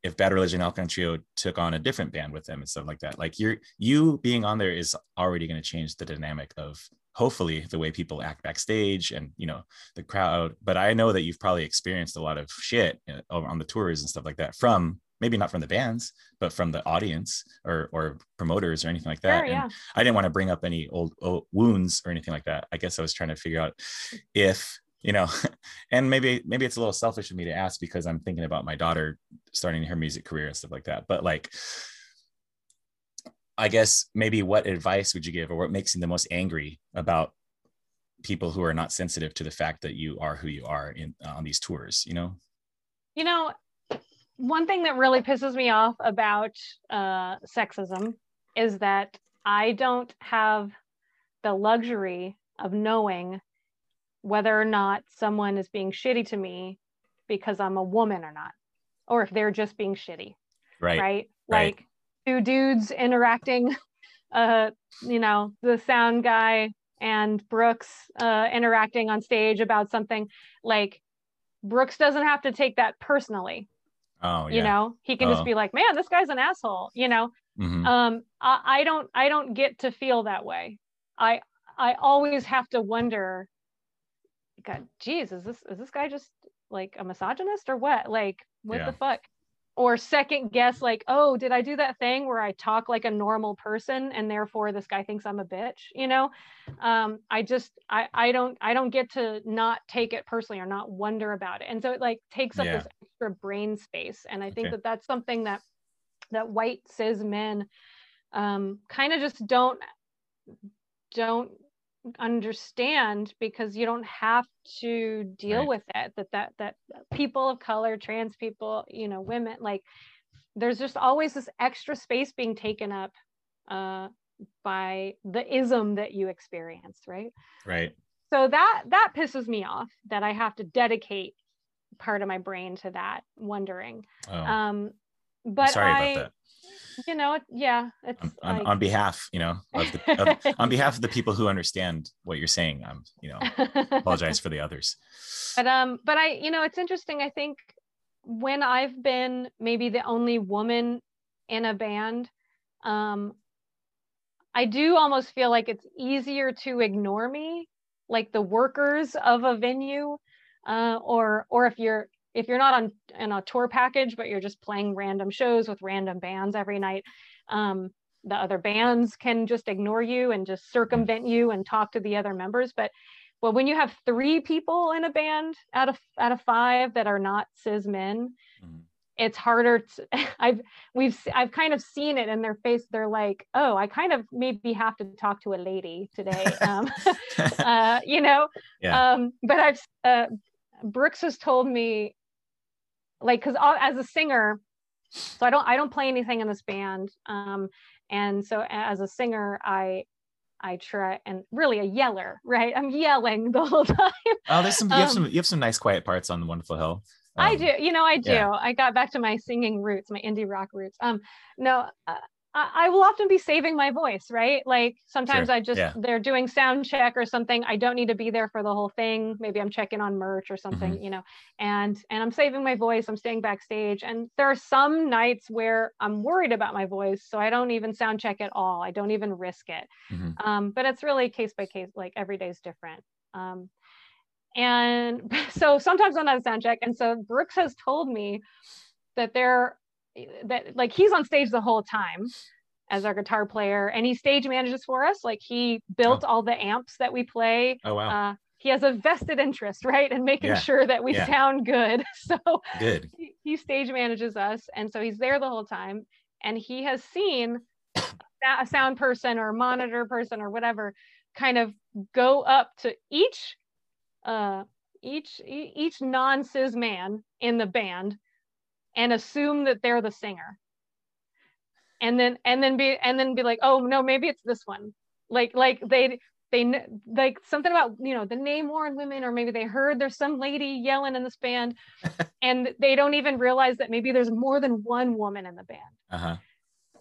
if bad religion alkaline took on a different band with them and stuff like that. Like you're you being on there is already going to change the dynamic of hopefully the way people act backstage and you know the crowd but i know that you've probably experienced a lot of shit uh, on the tours and stuff like that from maybe not from the bands, but from the audience or or promoters or anything like that. Sure, yeah. I didn't want to bring up any old, old, wounds or anything like that. I guess I was trying to figure out if you know, and maybe maybe it's a little selfish of me to ask because I'm thinking about my daughter starting her music career and stuff like that. But like, I guess maybe what advice would you give, or what makes you the most angry about people who are not sensitive to the fact that you are who you are in on these tours? You know. You know, one thing that really pisses me off about uh, sexism is that I don't have the luxury of knowing whether or not someone is being shitty to me because I'm a woman or not, or if they're just being shitty. Right. Right. Like right. Two dudes interacting, uh, you know, the sound guy and Brooks uh, interacting on stage about something. Like Brooks doesn't have to take that personally Oh, yeah. You know, he can oh. just be like, man, this guy's an asshole. You know, mm-hmm. um, I, I don't, I don't get to feel that way. I, I always have to wonder, God, geez, is this, is this guy just like a misogynist or what? Like, what yeah. the fuck? Or second guess like oh did i do that thing where i talk like a normal person and therefore this guy thinks i'm a bitch you know um, i just i i don't i don't get to not take it personally or not wonder about it and so it like takes up yeah. this extra brain space and i think okay. that that's something that that white cis men um, kind of just don't don't understand because you don't have to deal right. with it that that that people of color trans people you know women like there's just always this extra space being taken up uh, by the ism that you experience right right so that that pisses me off that i have to dedicate part of my brain to that wondering oh. um but sorry I, about that you know yeah it's on, on, like... on behalf you know of the, of, on behalf of the people who understand what you're saying i'm you know apologize for the others. But um but i you know it's interesting i think when i've been maybe the only woman in a band um i do almost feel like it's easier to ignore me like the workers of a venue uh, or or if you're if you're not on in a tour package, but you're just playing random shows with random bands every night, um, the other bands can just ignore you and just circumvent you and talk to the other members. But well, when you have three people in a band out of out of five that are not cis men, mm-hmm. it's harder to I've we've I've kind of seen it in their face. They're like, oh, I kind of maybe have to talk to a lady today. Um, uh, you know? Yeah. Um, but I've uh, Brooks has told me like because as a singer so i don't i don't play anything in this band. Um and so as a singer i i try and really a yeller right? I'm yelling the whole time. Oh there's some you have um, some you have some nice quiet parts on the wonderful hell. Um, i do. You know i do. Yeah. i got back to my singing roots my indie rock roots. Um no uh, I will often be saving my voice, right? Like sometimes sure. I just yeah. they're doing sound check or something. I don't need to be there for the whole thing. Maybe I'm checking on merch or something, mm-hmm. you know. And and I'm saving my voice. I'm staying backstage. And there are some nights where I'm worried about my voice, so I don't even sound check at all. I don't even risk it. Mm-hmm. Um, but it's really case by case. Like every day is different. Um, and so sometimes I'm not a sound check. And so Brooks has told me that there that like he's on stage the whole time as our guitar player and he stage manages for us like he built oh. all the amps that we play oh wow uh, he has a vested interest right in making yeah. sure that we yeah. sound good so good he, he, stage manages us and so he's there the whole time and he has seen a sound person or monitor person or whatever kind of go up to each uh each each non-cis man in the band and assume that they're the singer. And then and then be and then be like oh no maybe it's this one. Like like they they like something about you know the name War on Women or maybe they heard there's some lady yelling in this band and they don't even realize that maybe there's more than one woman in the band. Uh-huh.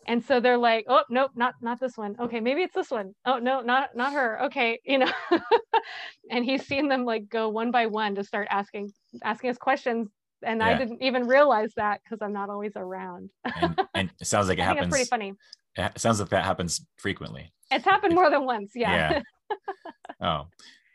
and so they're like oh nope not not this one. Okay maybe it's this one. Oh no not not her. Okay you know. And he's seen them like go one by one to start asking asking us questions and yeah. i didn't even realize that because i'm not always around. And, and, it sounds like it happens pretty funny. it sounds like that happens frequently. It's happened more than once yeah, yeah.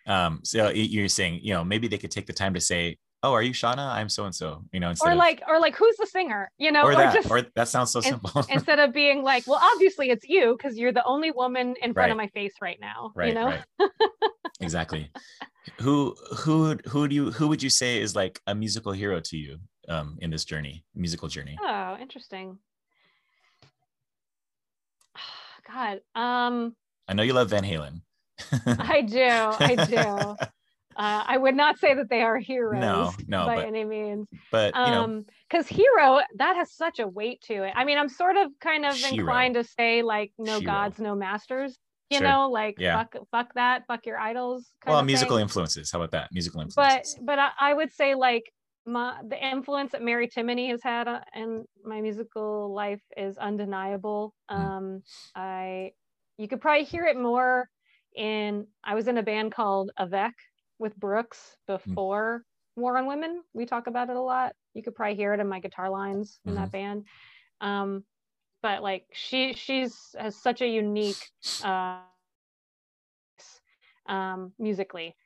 oh. Um so you're saying you know maybe they could take the time to say oh, are you Shawna? I'm so and so, you know, or like, of, or like, who's the singer, you know, or, or that, just, or that sounds so simple. instead of being like, well, obviously it's you because you're the only woman in front right. of my face right now, right, you know. Right. exactly. Who who who do you who would you say is like a musical hero to you um in this journey, musical journey? Oh, interesting. God, um, I know you love Van Halen. I do, I do. Uh, I would not say that they are heroes no, no, by but, any means. But you um, because hero that has such a weight to it. I mean, I'm sort of kind of Shiro. inclined to say like no Shiro. gods, no masters. You sure. know, like yeah. fuck, fuck that, fuck your idols. well, musical thing. influences. How about that? Musical influences. But but I, I would say like my the influence that Mary Timony has had uh, in my musical life is undeniable. Mm. Um, I you could probably hear it more in I was in a band called Avec with Brooks hmm. before mm. War on Women. We talk about it a lot. You could probably hear it in my guitar lines in mm-hmm. that band. Um, but like she she's has such a unique uh, um, musically,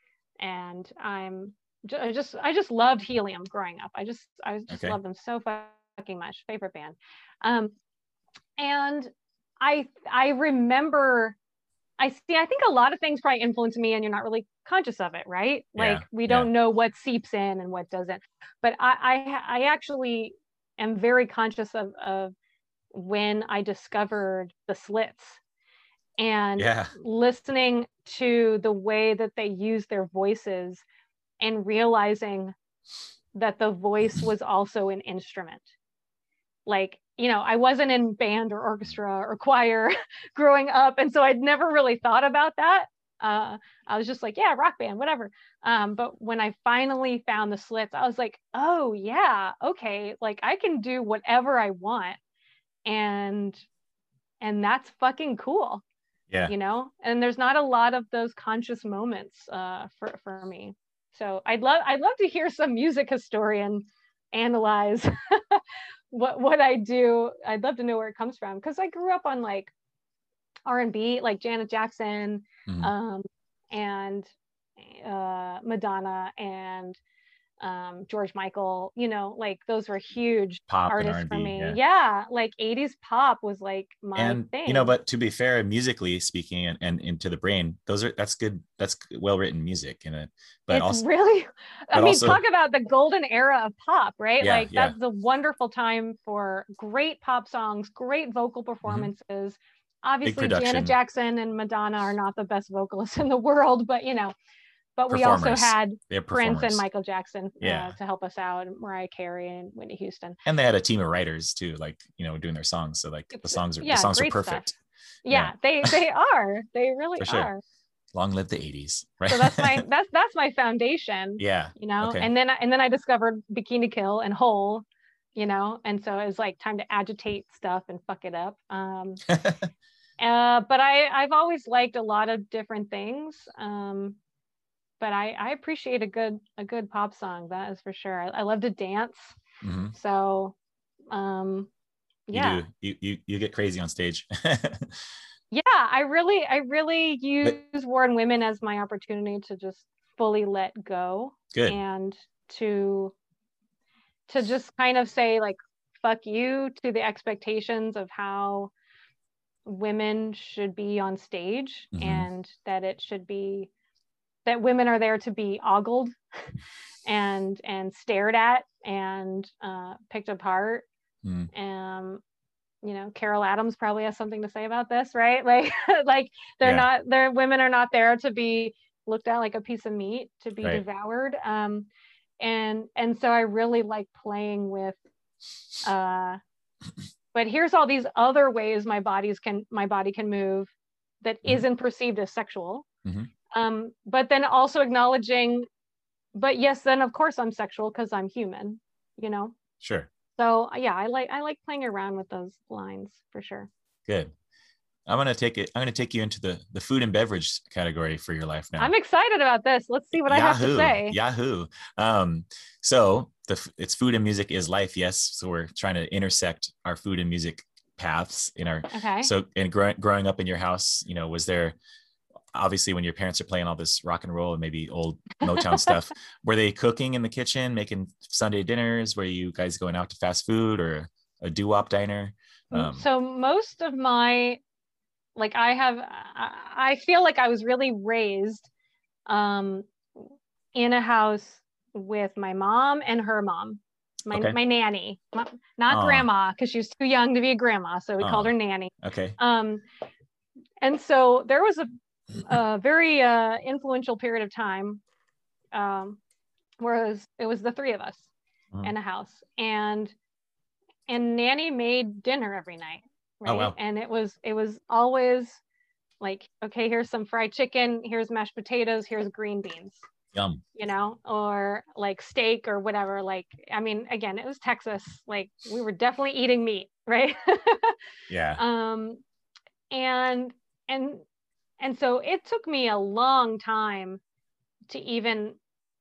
and I'm I just I just loved Helium growing up. I just I just okay. loved them so fucking much. Favorite band, um, and I I remember I see. I think a lot of things probably influence me, and you're not really conscious of it, right? Yeah, like we don't yeah. know what seeps in and what doesn't. But I, I, I actually am very conscious of, of when I discovered the slits and yeah. listening to the way that they use their voices and realizing that the voice was also an instrument. Like you know, I wasn't in band or orchestra or choir growing up. And so I'd never really thought about that. Uh, I was just like, yeah, rock band, whatever. Um, but when I finally found the slits, I was like, oh, yeah, okay, like I can do whatever I want. And and that's fucking cool. Yeah. You know, and there's not a lot of those conscious moments uh, for, for me. So I'd love I'd love to hear some music historian analyze what what I do. I'd love to know where it comes from because I grew up on like R&B, like Janet Jackson, mm-hmm. um, and uh, Madonna and um, George Michael, you know, like those were huge pop artists for me. Yeah. yeah. like 80s pop was like my and, thing. You know, but to be fair, musically speaking and, and into the brain, those are that's good, that's well written music in it. But it's also really I mean, also, talk about the golden era of pop, right? Yeah, like that's a wonderful time for great pop songs, great vocal mm-hmm. performances. Mm-hmm. Obviously, Janet Jackson and Madonna are not the best vocalists in the world, but you know, but we also had Prince and Michael Jackson uh, to help us out, and Mariah Carey and Whitney Houston. And they had a team of writers too, like you know, doing their songs. So like the songs are yeah, the songs are perfect. Yeah, yeah, they they are. They really sure. are. Long live the 80s, right? So that's my that's that's my foundation. Yeah. You know, okay. and then and then I discovered Bikini Kill and Hole, you know, and so it was like time to agitate stuff and fuck it up. Um uh, but I I've always liked a lot of different things. Um but I, I appreciate a good a good pop song that is for sure. I, I love to dance mm-hmm. so um yeah. you, you, you you get crazy on stage. Yeah I really I really use but, War on Women as my opportunity to just fully let go good. and to to just kind of say like fuck you to the expectations of how women should be on stage mm-hmm. and that it should be that women are there to be ogled and and stared at and uh, picked apart. Mm. Um, you know, Carol Adams probably has something to say about this, right? Like, like they're yeah. not, their women are not there to be looked at like a piece of meat to be right. devoured. Um, and and so I really like playing with. Uh, but here's all these other ways my bodies can my body can move that mm-hmm. not perceived as sexual. Mm-hmm um, but then also acknowledging but yes then of course i'm sexual because i'm human you know sure So yeah, I like I like playing around with those lines for sure. Good. I'm gonna take it. I'm gonna take you into the the food and beverage category for your life now. I'm excited about this. Let's see what Yahoo, I have to say. Yahoo. Um, so the it's food and music is life. Yes. So we're trying to intersect our food and music paths in our. Okay. So in growing growing up in your house, you know, was there obviously when your parents are playing all this rock and roll and maybe old Motown stuff, were they cooking in the kitchen, making Sunday dinners? Were you guys going out to fast food or a doo wop diner? Mm, um, so most of my like I have I feel like I was really raised um in a house with my mom and her mom my, okay. my nanny not grandma because she was too young to be a grandma so we called her nanny okay um and so there was a, a very uh, influential period of time um whereas it was the three of us mm. in a house and and nanny made dinner every night right? Oh, wow. And it was it was always like, okay, here's some fried chicken, here's mashed potatoes, here's green beans. Yum. You know, or like steak or whatever. Like, I mean, again, it was Texas. Like we were definitely eating meat, right? yeah. Um and and and so it took me a long time to even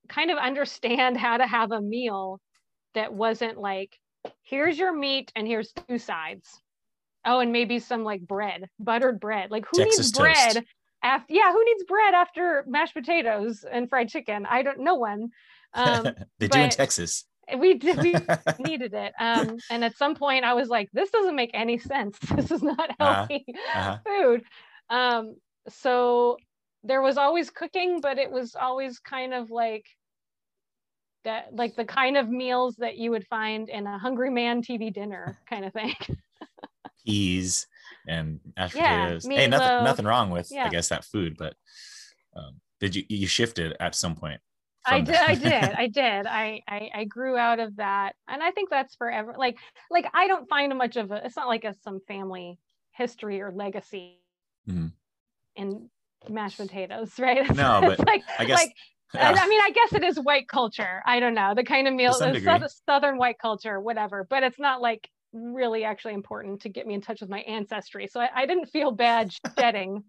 kind of understand how to have a meal that wasn't like here's your meat and here's two sides Oh, and maybe some like bread, buttered bread. Like who Texas needs bread toast. after? Yeah, who needs bread after mashed potatoes and fried chicken? I don't. No one. Um, they do in Texas. We did. We needed it. Um, and at some point, I was like, "This doesn't make any sense. This is not uh-huh. healthy uh-huh. Uh-huh. food." Um, so there was always cooking, but it was always kind of like that, like the kind of meals that you would find in a Hungry Man TV dinner kind of thing peas and mashed yeah, potatoes. Hey, nothing nothing wrong with yeah. I guess that food, but um, did you you shifted at some point? I did, I did, I did. I, I I grew out of that, and I think that's forever. Like like I don't find much of a. It's not like a some family history or legacy mm-hmm. In mashed potatoes, right? No, but like I guess. Like, I mean, I guess it is white culture. I don't know the kind of meal, southern white culture, whatever. But it's not like really actually important to get me in touch with my ancestry. So I, I didn't feel bad shedding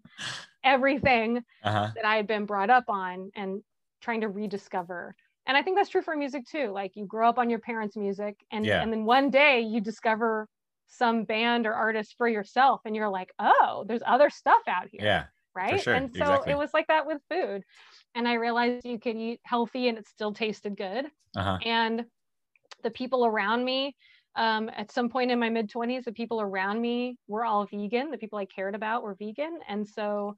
everything uh-huh. that I had been brought up on and trying to rediscover. And I think that's true for music too. Like you grow up on your parents' music and, yeah. and then one day you discover some band or artist for yourself and you're like, oh, there's other stuff out here. Yeah. Right. Sure. And so exactly. it was like that with food. And I realized you could eat healthy and it still tasted good. Uh-huh. And the people around me um, at some point in my mid 20s, the people around me were all vegan. The people I cared about were vegan. And so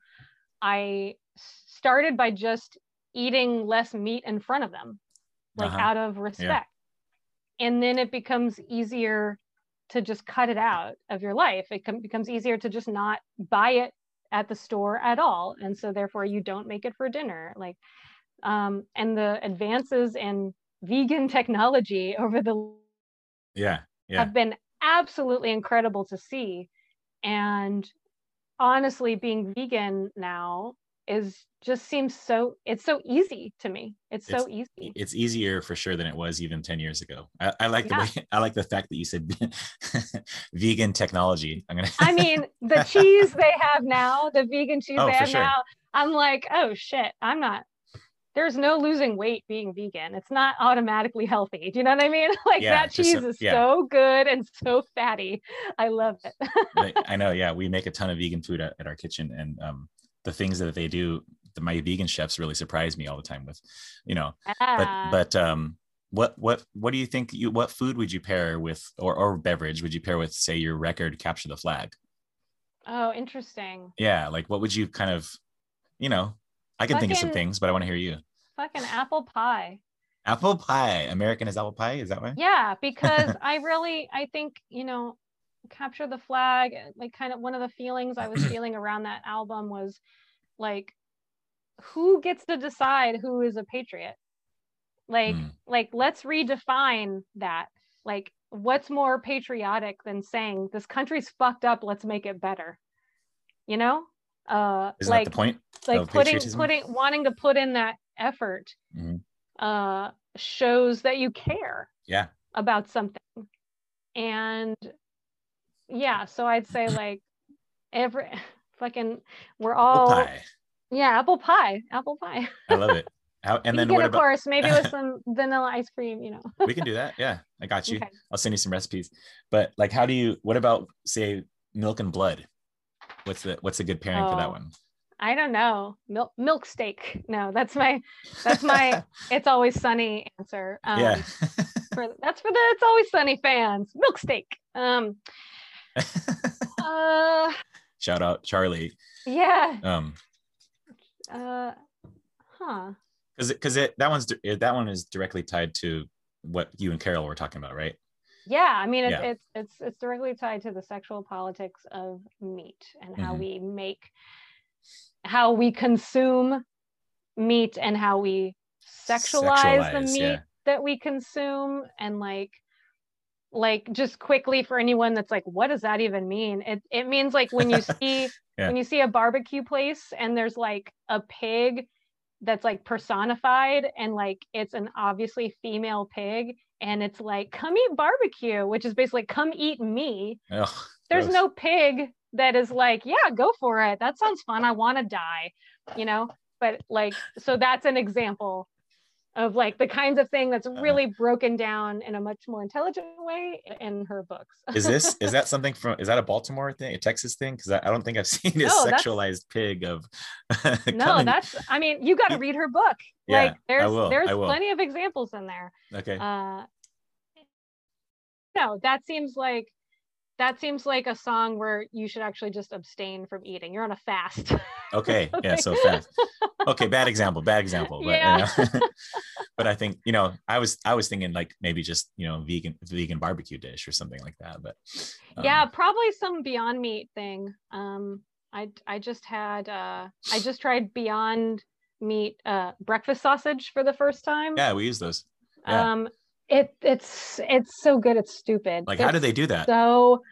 I started by just eating less meat in front of them, like uh-huh. out of respect. Yeah. And then it becomes easier to just cut it out of your life. It com- becomes easier to just not buy it at the store at all. And so therefore you don't make it for dinner. Like, um, and the advances in vegan technology over the yeah yeah. have been absolutely incredible to see. And honestly, being vegan now is just seems so it's so easy to me it's, it's so easy it's easier for sure than it was even 10 years ago i, I like yeah. the way i like the fact that you said vegan technology i'm gonna i mean the cheese they have now the vegan cheese oh, they have sure. now i'm like oh shit i'm not there's no losing weight being vegan. It's not automatically healthy. Do you know what I mean? Like yeah, that cheese is yeah. so good and so fatty. I love it. I know. Yeah. We make a ton of vegan food at, at our kitchen and um, the things that they do, the, my vegan chefs really surprise me all the time with, you know, ah. but, but, um, what, what, what do you think you, what food would you pair with, or, or beverage would you pair with, say your record, capture the flag? Oh, interesting. Yeah. Like what would you kind of, you know, I can fucking, think of some things, but I want to hear you. Fucking apple pie. Apple pie. American is apple pie. Is that why? Yeah, because I really, I think, you know, capture the flag. Like, kind of one of the feelings I was feeling around that album was like, who gets to decide who is a patriot? Like, mm. like let's redefine that. Like, what's more patriotic than saying this country's fucked up? Let's make it better. You know? uh Isn't like that the point like putting putting wanting to put in that effort mm-hmm. uh shows that you care yeah about something and yeah, so I'd say like every fucking we're all Apple pie. yeah, apple pie, apple pie. I love it. How, and then what of about? course, maybe with some vanilla ice cream, you know. we can do that. Yeah, I got you. Okay. I'll send you some recipes. But like, how do you? What about say milk and blood? What's the what's a good pairing for that Oh. one? I don't know. Milk milk steak. No, that's my that's my it's always sunny answer. Um yeah. for that's for the it's always sunny fans. Milk steak. Um uh Shout out Charlie. yeah. Um, Uh huh. because because it that one's that one is directly tied to what you and Carol were talking about, right? Yeah, I mean it's Yeah. it's it's it's directly tied to the sexual politics of meat and how Mhm. we make how we consume meat and how we sexualize, the meat yeah. that we consume and like like just quickly for anyone that's like what does that even mean? It it means like when you see Yeah. when you see a barbecue place and there's like a pig that's like personified and like it's an obviously female pig and it's like come eat barbecue which is basically come eat me. Ugh, there's gross. no pig that is like yeah go for it. That sounds fun. I want to die you know? But like so that's an example of like the kinds of thing that's Uh-huh. really broken down in a much more intelligent way in her books is this is that something from is that a Baltimore thing, a Texas thing? Because I, I don't think I've seen a No, sexualized pig of. no that's i mean you got to read her book Yeah, like I there's will, there's I will. plenty of examples in there okay. uh no that seems like that seems like a song where you should actually just abstain from eating you're on a fast Okay. Yeah. So fast. Okay. Bad example. Bad example. But, Yeah. you know, but I think you know I was I was thinking like maybe just you know vegan vegan barbecue dish or something like that. But um, yeah probably some beyond meat thing um i i just had uh i just tried beyond meat uh breakfast sausage for the first time Yeah. We use those. yeah. um it it's it's so good it's stupid Like how do they do that? so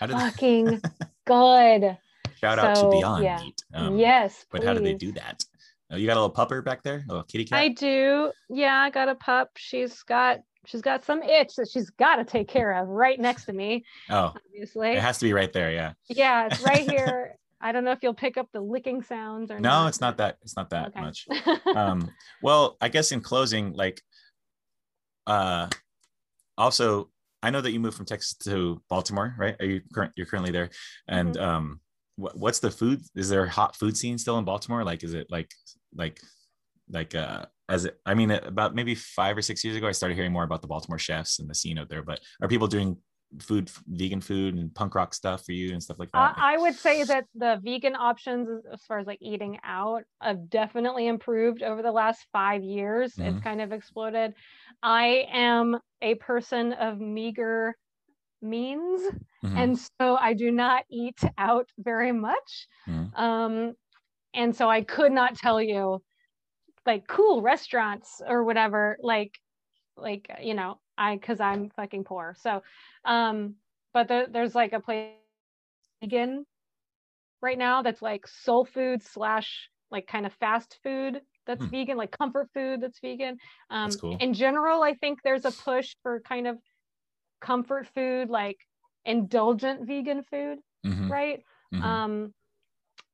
How do they fucking good shout out to so, Beyond yeah. Meat? Um, yes But how do they do that? Oh, you got a little pupper back there, a little kitty cat. I do. Yeah, I got a pup. She's got she's got some itch that she's got to take care of right next to me, oh, obviously. it has to be right there. Yeah. Yeah, it's right here. I don't know if you'll pick up the licking sounds or No, not. it's not that. It's not that Okay. much. um well i guess in closing like uh also i know that you moved from texas to baltimore right? Are you current you're currently there. And Mm-hmm. um what, what's the food is there a hot food scene still in baltimore? Like is it like like like uh as it i mean about maybe five or six years ago i started hearing more about the baltimore chefs and the scene out there but are people doing food vegan food and punk rock stuff for you and stuff like that I, I would say that the vegan options, as- far as like eating out, have definitely improved over the last five years. Mhm. It's kind of exploded. I am a person of meager means, Mhm. and so I do not eat out very much. Mhm. Um, and so I could not tell you like cool restaurants or whatever, like, like you know, I because I'm fucking poor. So, um, but there, there's like a place vegan right now that's like soul food slash like kind of fast food that's Hmm. vegan, like comfort food that's vegan. Um, That's cool. In general, I think there's a push for kind of comfort food, like indulgent vegan food, Mhm. right? Mhm. Um,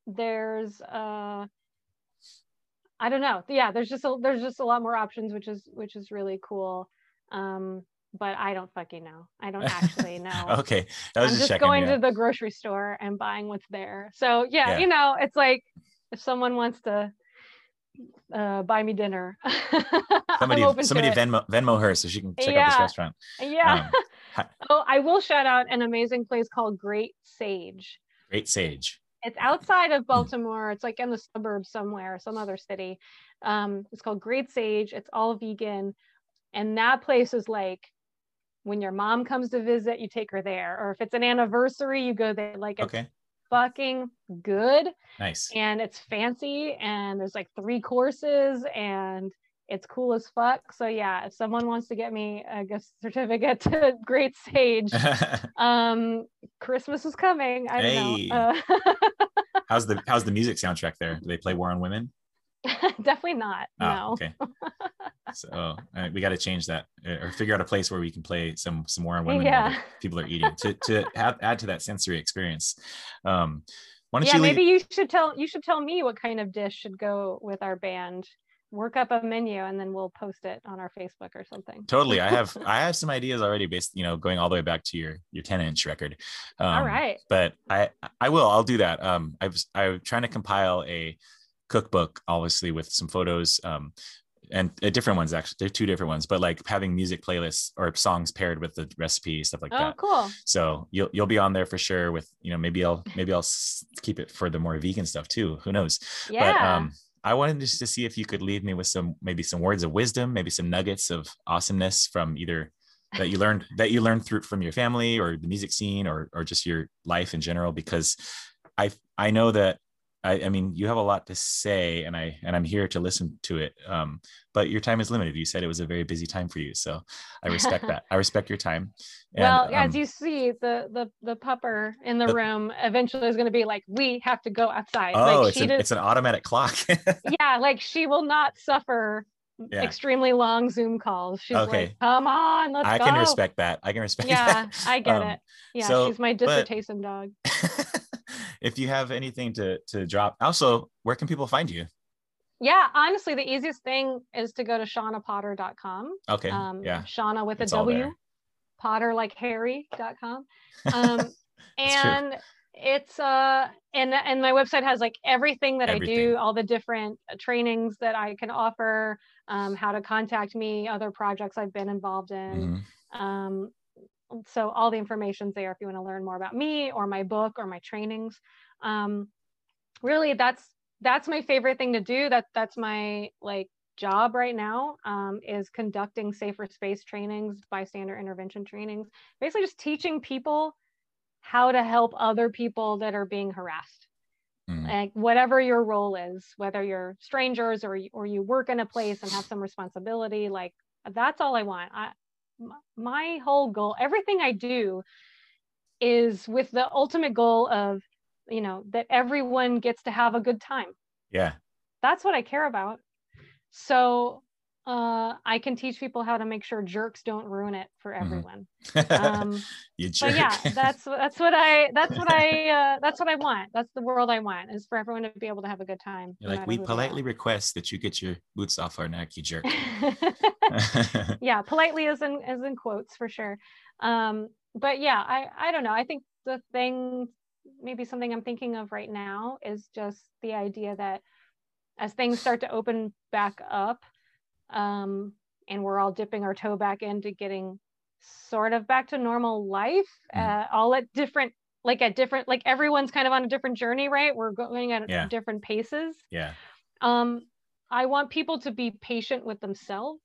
there's uh, I don't know. Yeah, there's just a, there's just a lot more options, which is which is really cool. Um, but I don't fucking know. I don't actually know. okay I'm just, going yeah. to the grocery store and buying what's there. So yeah, Yeah. you know, it's like if someone wants to uh, buy me dinner, somebody I'm open to somebody venmo venmo her so she can check out this restaurant Yeah. Um, oh, I will shout out an amazing place called Great Sage. great sage It's outside Hmm. of Baltimore. It's like in the suburbs somewhere, some other city. Um, it's called Great Sage. It's all vegan, and that place is like when your mom comes to visit, you take her there, or if it's an anniversary, you go there. Like it's okay fucking good. nice and it's fancy and there's like three courses and it's cool as fuck. So yeah, if someone wants to get me a gift certificate to Great Sage, um, Christmas is coming. I don't Hey. know. Uh, how's the how's the music soundtrack there do they play war on women definitely not. oh no. okay so we got to change that or figure out a place where we can play some some War on Women Yeah. people are eating to to have, add to that sensory experience. Um, why don't yeah, you leave- maybe you should tell you should tell me what kind of dish should go with our band. Work up a menu and then we'll post it on our Facebook or something. totally i have i have some ideas already based you know going all the way back to your your 10 inch record um, All right. but i i will i'll do that um i was i'm trying to compile a cookbook obviously with some photos um and uh, different ones actually they're two different ones but like having music playlists or songs paired with the recipe stuff like Oh, that cool. so you'll you'll be on there for sure with you know maybe i'll maybe i'll keep it for the more vegan stuff too who knows Yeah. but um I wanted just to see if you could leave me with some maybe some words of wisdom, maybe some nuggets of awesomeness from either that you learned that you learned through from your family or the music scene or or just your life in general because I I know that I, I mean you have a lot to say and I and I'm here to listen to it um but your time is limited you said it was a very busy time for you so I respect that I respect your time And, well, um, as you see, the the the pupper in the the- room eventually is going to be like, we have to go outside. oh like it's an, it's an automatic clock yeah, like she will not suffer Yeah. extremely long Zoom calls. She's Okay. like, come on, let's I go. can respect that I can respect Yeah, that I get Um, it. Yeah, so, she's my but- dissertation dog. If you have anything to to drop also where can people find you Yeah, honestly, the easiest thing is to go to shawnapotter.com. okay Um, yeah Shawna with a It's all W. Potter like Harry.com. Um, That's true. and it's uh and and my website has like everything that I do, all the different trainings that I can offer, um, how to contact me, other projects I've been involved in. Mhm. Um, so all the information's there if you want to learn more about me or my book or my trainings. Um, really, that's that's my favorite thing to do. That that's my like job right now um, is conducting safer space trainings, bystander intervention trainings, basically just teaching people how to help other people that are being harassed Mm. like whatever your role is whether you're strangers or you- or you work in a place and have some responsibility like that's all i want i my whole goal everything i do is with the ultimate goal of you know that everyone gets to have a good time. Yeah. That's what i care about. So uh, i can teach people how to make sure jerks don't ruin it for Mhm. everyone. Um, you jerk. yeah that's that's what i that's what i uh, that's what i want. That's the world i want is for everyone to be able to have a good time you're no like we politely request that you get your boots off our neck you jerk. Yeah politely is in is in quotes for sure. Um but yeah i i don't know. I think the thing maybe something i'm thinking of right now is just the idea that as things start to open back up um and we're all dipping our toe back into getting sort of back to normal life Mhm. uh, all at different like at different like everyone's kind of on a different journey right we're going at Yeah. different paces yeah um i want people to be patient with themselves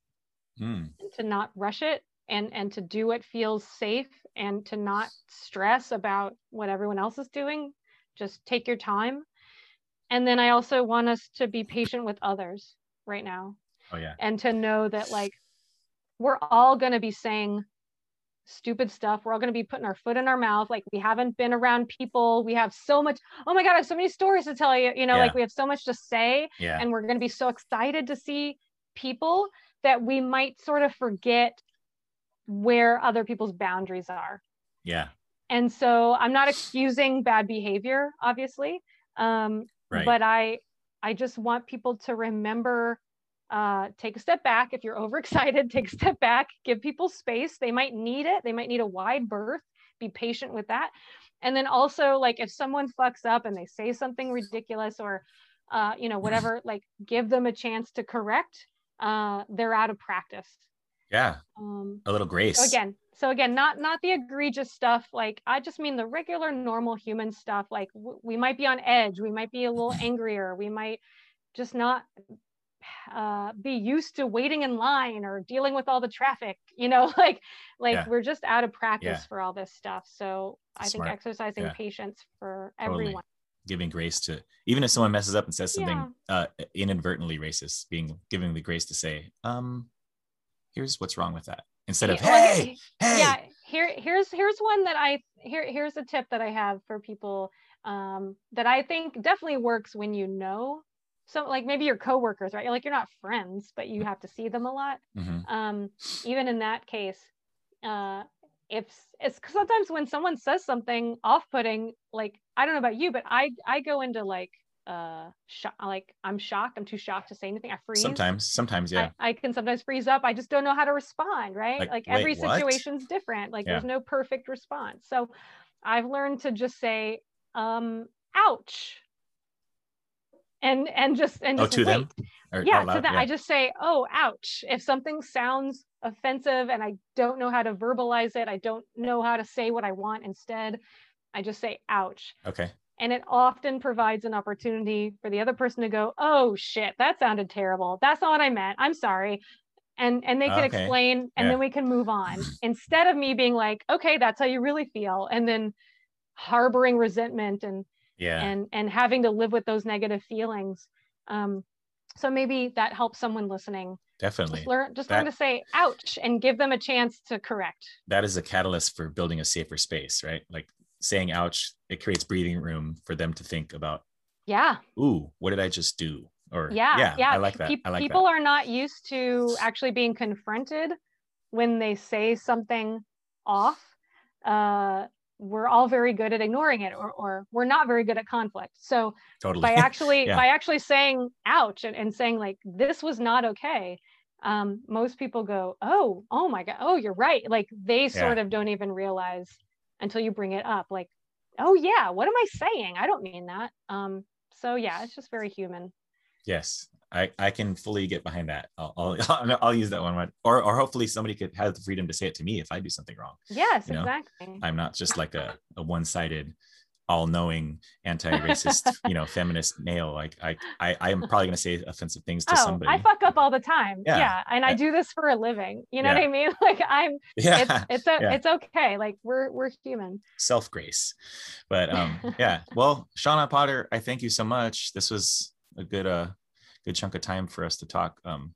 Mm. and to not rush it and and to do what feels safe and to not stress about what everyone else is doing just take your time and then i also want us to be patient with others right now oh yeah. and to know that like we're all going to be saying stupid stuff. We're all going to be putting our foot in our mouth. Like we haven't been around people. We have so much oh my god i have so many stories to tell you you know Yeah. like we have so much to say yeah. and we're going to be so excited to see people that we might sort of forget where other people's boundaries are. Yeah. And so i'm not excusing bad behavior obviously um, right. but i i just want people to remember uh, take a step back. If you're overexcited take a step back. Give people space. They might need it. They might need a wide berth. Be patient with that. And then also like if someone fucks up and they say something ridiculous or uh, you know whatever like give them a chance to correct uh, they're out of practice. Yeah. Um, a little grace. so again so again not not the egregious stuff. Like i just mean the regular normal human stuff. Like w- we might be on edge. We might be a little angrier. We might just not uh, be used to waiting in line or dealing with all the traffic you know like like Yeah. we're just out of practice Yeah. for all this stuff so i think exercising Yeah. patience for Totally. everyone giving grace to even if someone messes up and says something uh inadvertently racist being giving the grace to say um here's what's wrong with that instead of hey hey yeah here here's here's one that i here here's a tip that i have for people um, that i think definitely works when you know so like maybe your coworkers, right? Like you're not friends, but you have to see them a lot. Mhm. Um, even in that case, uh, if it's sometimes when someone says something off-putting, like I don't know about you, but I I go into like uh shock, like I'm shocked. I'm too shocked to say anything. I freeze. Sometimes, sometimes, yeah. I, I can sometimes freeze up. I just don't know how to respond, right? Like, Like, wait, every what? situation's different. Like Yeah. there's no perfect response. So I've learned to just say, um, ouch. And and just and oh, just to wait. them? Or Yeah, to loud? that I just say, oh, ouch. If something sounds offensive and I don't know how to verbalize it, I don't know how to say what I want instead, I just say ouch Okay. and it often provides an opportunity for the other person to go oh shit that sounded terrible that's not what i meant i'm sorry and and they can Okay. explain and Yeah. then we can move on instead of me being like okay that's how you really feel and then harboring resentment and Yeah. and and having to live with those negative feelings um so maybe that helps someone listening definitely. just learn just learn to say ouch and give them a chance to correct that is a catalyst for building a safer space, right? Like saying ouch, it creates breathing room for them to think about, yeah ooh, what did I just do? Or yeah yeah, I like that. Peop- I like people that. are not used to actually being confronted when they say something off uh we're all very good at ignoring it or, or we're not very good at conflict. So Totally. by actually Yeah. by actually saying ouch and, and saying like this was not okay um most people go oh oh my god oh you're right. Like they sort of don't even realize until you bring it up like oh yeah what am i saying? I don't mean that. Um so yeah it's just very human yes. I, I can fully get behind that. I'll, I'll, I'll use that one. Or, or hopefully somebody could have the freedom to say it to me if I do something wrong. yes You know, exactly I'm not just like a, a one-sided, all-knowing, anti-racist, you know, feminist male. Like I, I, I'm probably going to say offensive things to oh somebody. i fuck up all the time Yeah. yeah, and i I- do this for a living you know Yeah. what i mean like i'm yeah. it's it's a, Yeah. it's okay like we're we're human self grace. But um, yeah. Well, Shawna Potter, I thank you so much. This was a good uh good chunk of time for us to talk. Um,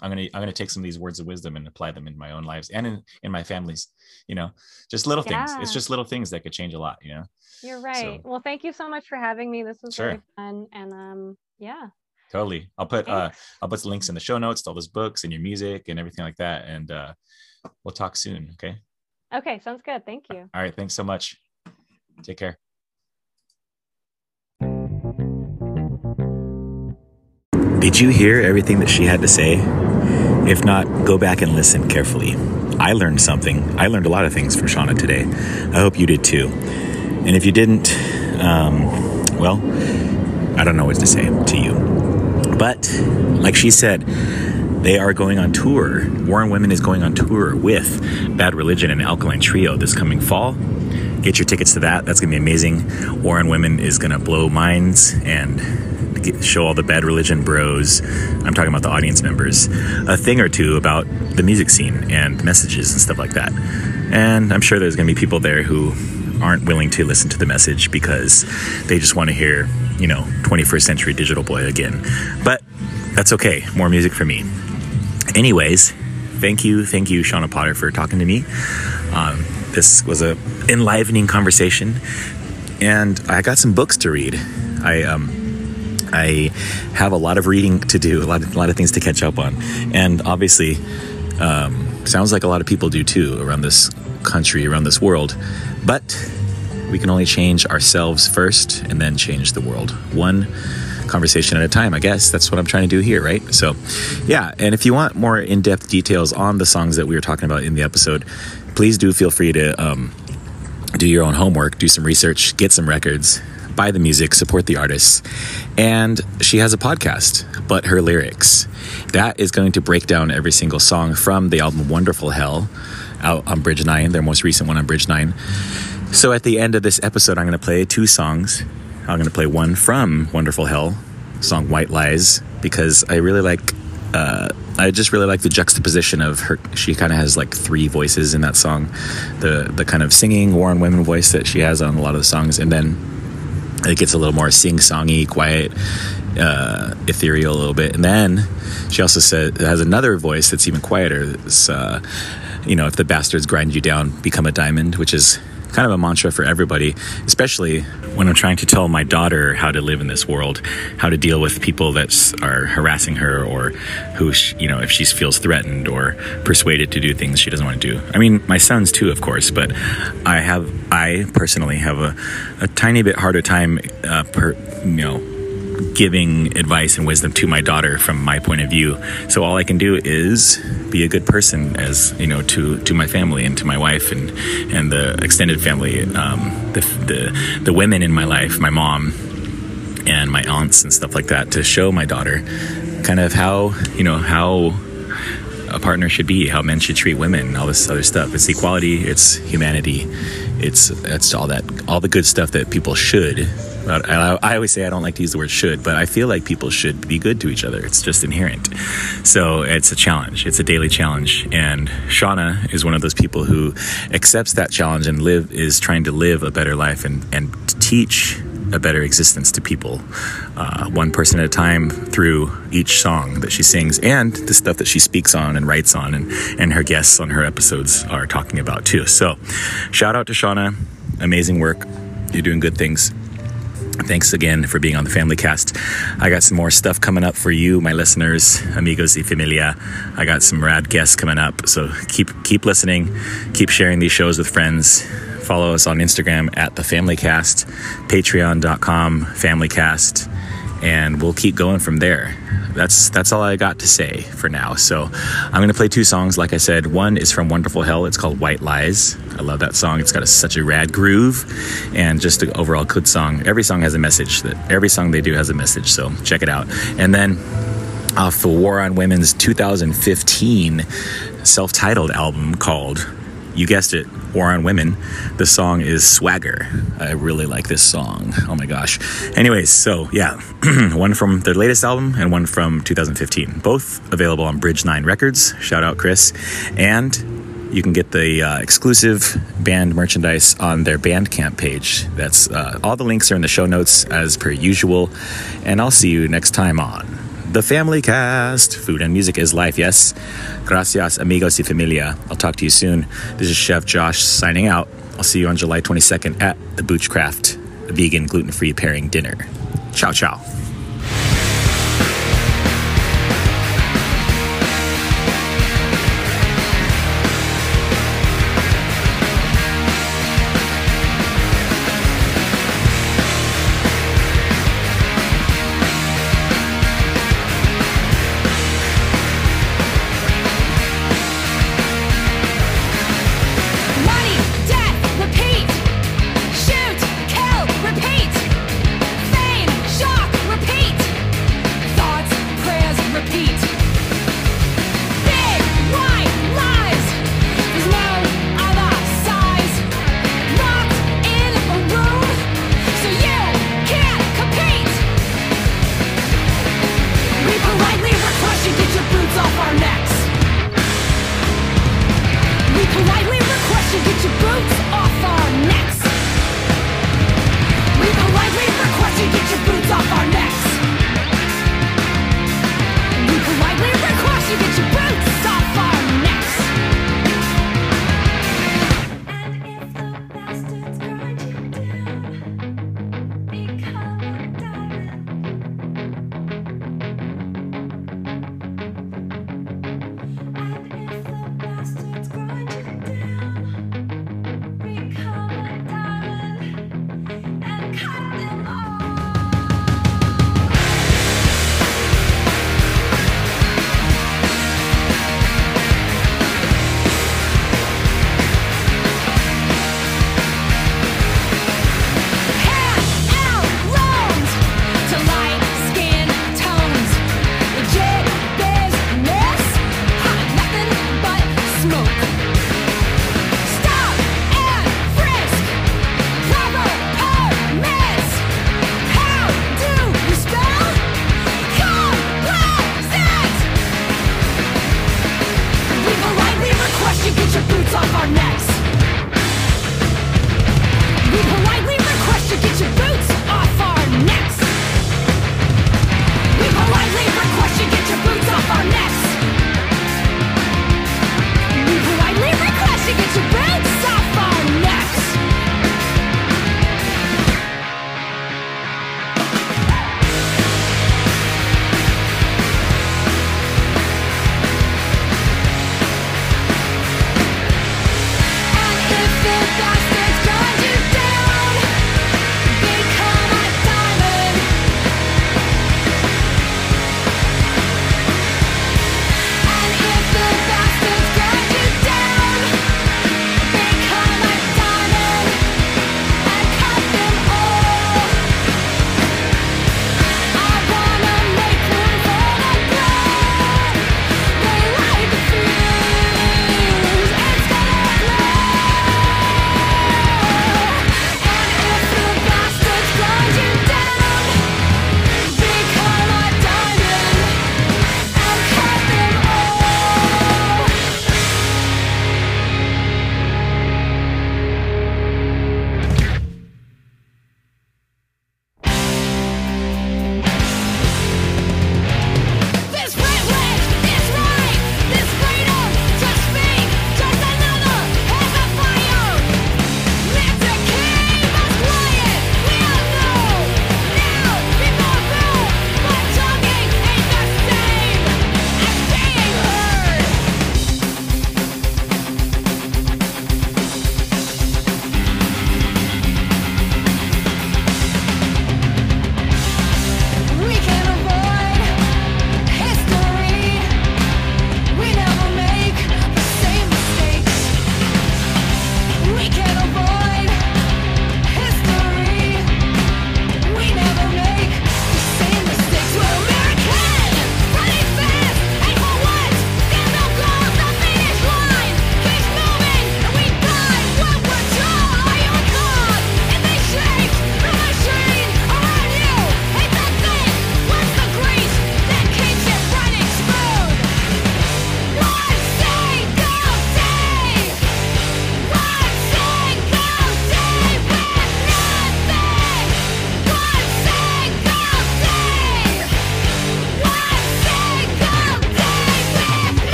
I'm gonna I'm gonna take some of these words of wisdom and apply them in my own lives and in in my family's. You know, just little things. It's just little things that could change a lot. You know, You're right. So- well, thank you so much for having me. This was Sure. really fun. And um, yeah. totally. I'll put uh. I'll put the links in the show notes to all those books and your music and everything like that. And uh, we'll talk soon. Okay. Okay, sounds good. Thank you. All right. Thanks so much. Take care. Did you hear everything that she had to say? If not, go back and listen carefully. I learned something. I learned a lot of things from Shawna today. I hope you did too. And if you didn't, um, well, I don't know what to say to you. But like she said, they are going on tour. War on Women is going on tour with Bad Religion and Alkaline Trio this coming fall. Get your tickets to that. That's going to be amazing. War on Women is going to blow minds and show all the Bad Religion bros. I'm talking about the audience members. A thing or two about the music scene and messages and stuff like that. And I'm sure there's going to be people there who aren't willing to listen to the message because they just want to hear, you know, 21st century digital boy again. But that's okay. More music for me. Anyways, thank you, thank you, Shawna Potter, for talking to me. Um, this was a enlivening conversation, and I got some books to read. I um, I have a lot of reading to do, a lot, of, a lot of things to catch up on, and obviously, um, sounds like a lot of people do too around this country, around this world. But we can only change ourselves first, and then change the world. One conversation at a time, I guess. That's what I'm trying to do here, right? So, yeah. And if you want more in depth details on the songs that we were talking about in the episode, please do feel free to um, do your own homework, do some research, get some records, buy the music, support the artists. And she has a podcast, But Her Lyrics. That is going to break down every single song from the album Wonderful Hell out on Bridge 9, their most recent one on Bridge 9. So at the end of this episode, I'm going to play two songs. I'm going to play one from Wonderful Hell, song White Lies, because I really like. Uh, I just really like the juxtaposition of her. She kind of has like three voices in that song, the the kind of singing War on Women voice that she has on a lot of the songs, and then it gets a little more sing-songy, quiet, uh, ethereal a little bit, and then she also said has another voice that's even quieter. It's, uh, you know, if the bastards grind you down, become a diamond, which is kind of a mantra for everybody, especially when I'm trying to tell my daughter how to live in this world, how to deal with people that are harassing her or who, she, you know, if she feels threatened or persuaded to do things she doesn't want to do. I mean, my sons too, of course, but I have, I personally have a, a tiny bit harder time, uh, per, you know, giving advice and wisdom to my daughter from my point of view. So all I can do is be a good person, as you know, to to my family and to my wife and and the extended family, um, the, the the women in my life, my mom and my aunts and stuff like that, to show my daughter kind of how you know how a partner should be, how men should treat women, all this other stuff. It's equality, it's humanity, it's it's all that all the good stuff that people should I, I, always say I don't like to use the word should, but I feel like people should be good to each other. It's just inherent. So it's a challenge. It's a daily challenge. And Shawna is one of those people who accepts that challenge and live is trying to live a better life and, and teach a better existence to people, uh, one person at a time through each song that she sings and the stuff that she speaks on and writes on, and, and her guests on her episodes are talking about too. So, shout out to Shawna. Amazing work. You're doing good things. Thanks again for being on the Family Cast. I got some more stuff coming up for you, my listeners, amigos y familia. I got some rad guests coming up, so keep keep listening, keep sharing these shows with friends. Follow us on Instagram at the Family Cast, Patreon.com FamilyCast, and we'll keep going from there that's that's all I got to say for now. So I'm to play two songs. Like I said, one is from Wonderful Hell. It's called White Lies. I love that song. It's got a, such a rad groove and just an overall good song. Every song has a message. That every song they do has a message. So check it out. And then off the War on Women's 2015 self-titled album called you guessed it, War on Women. The song is Swagger. I really like this song. Oh my gosh. Anyways, so yeah, one from their latest album and one from 2015. Both available on Bridge 9 Records. Shout out Chris. And you can get the uh, exclusive band merchandise on their Bandcamp page. That's uh, all the links are in the show notes as per usual. And I'll see you next time on the Family Cast. Food and music is life, yes. Gracias, amigos y familia. I'll talk to you soon. This is Chef Josh signing out. I'll see you on July 22nd at the Boochcraft Vegan Gluten Free Pairing Dinner. Ciao, ciao.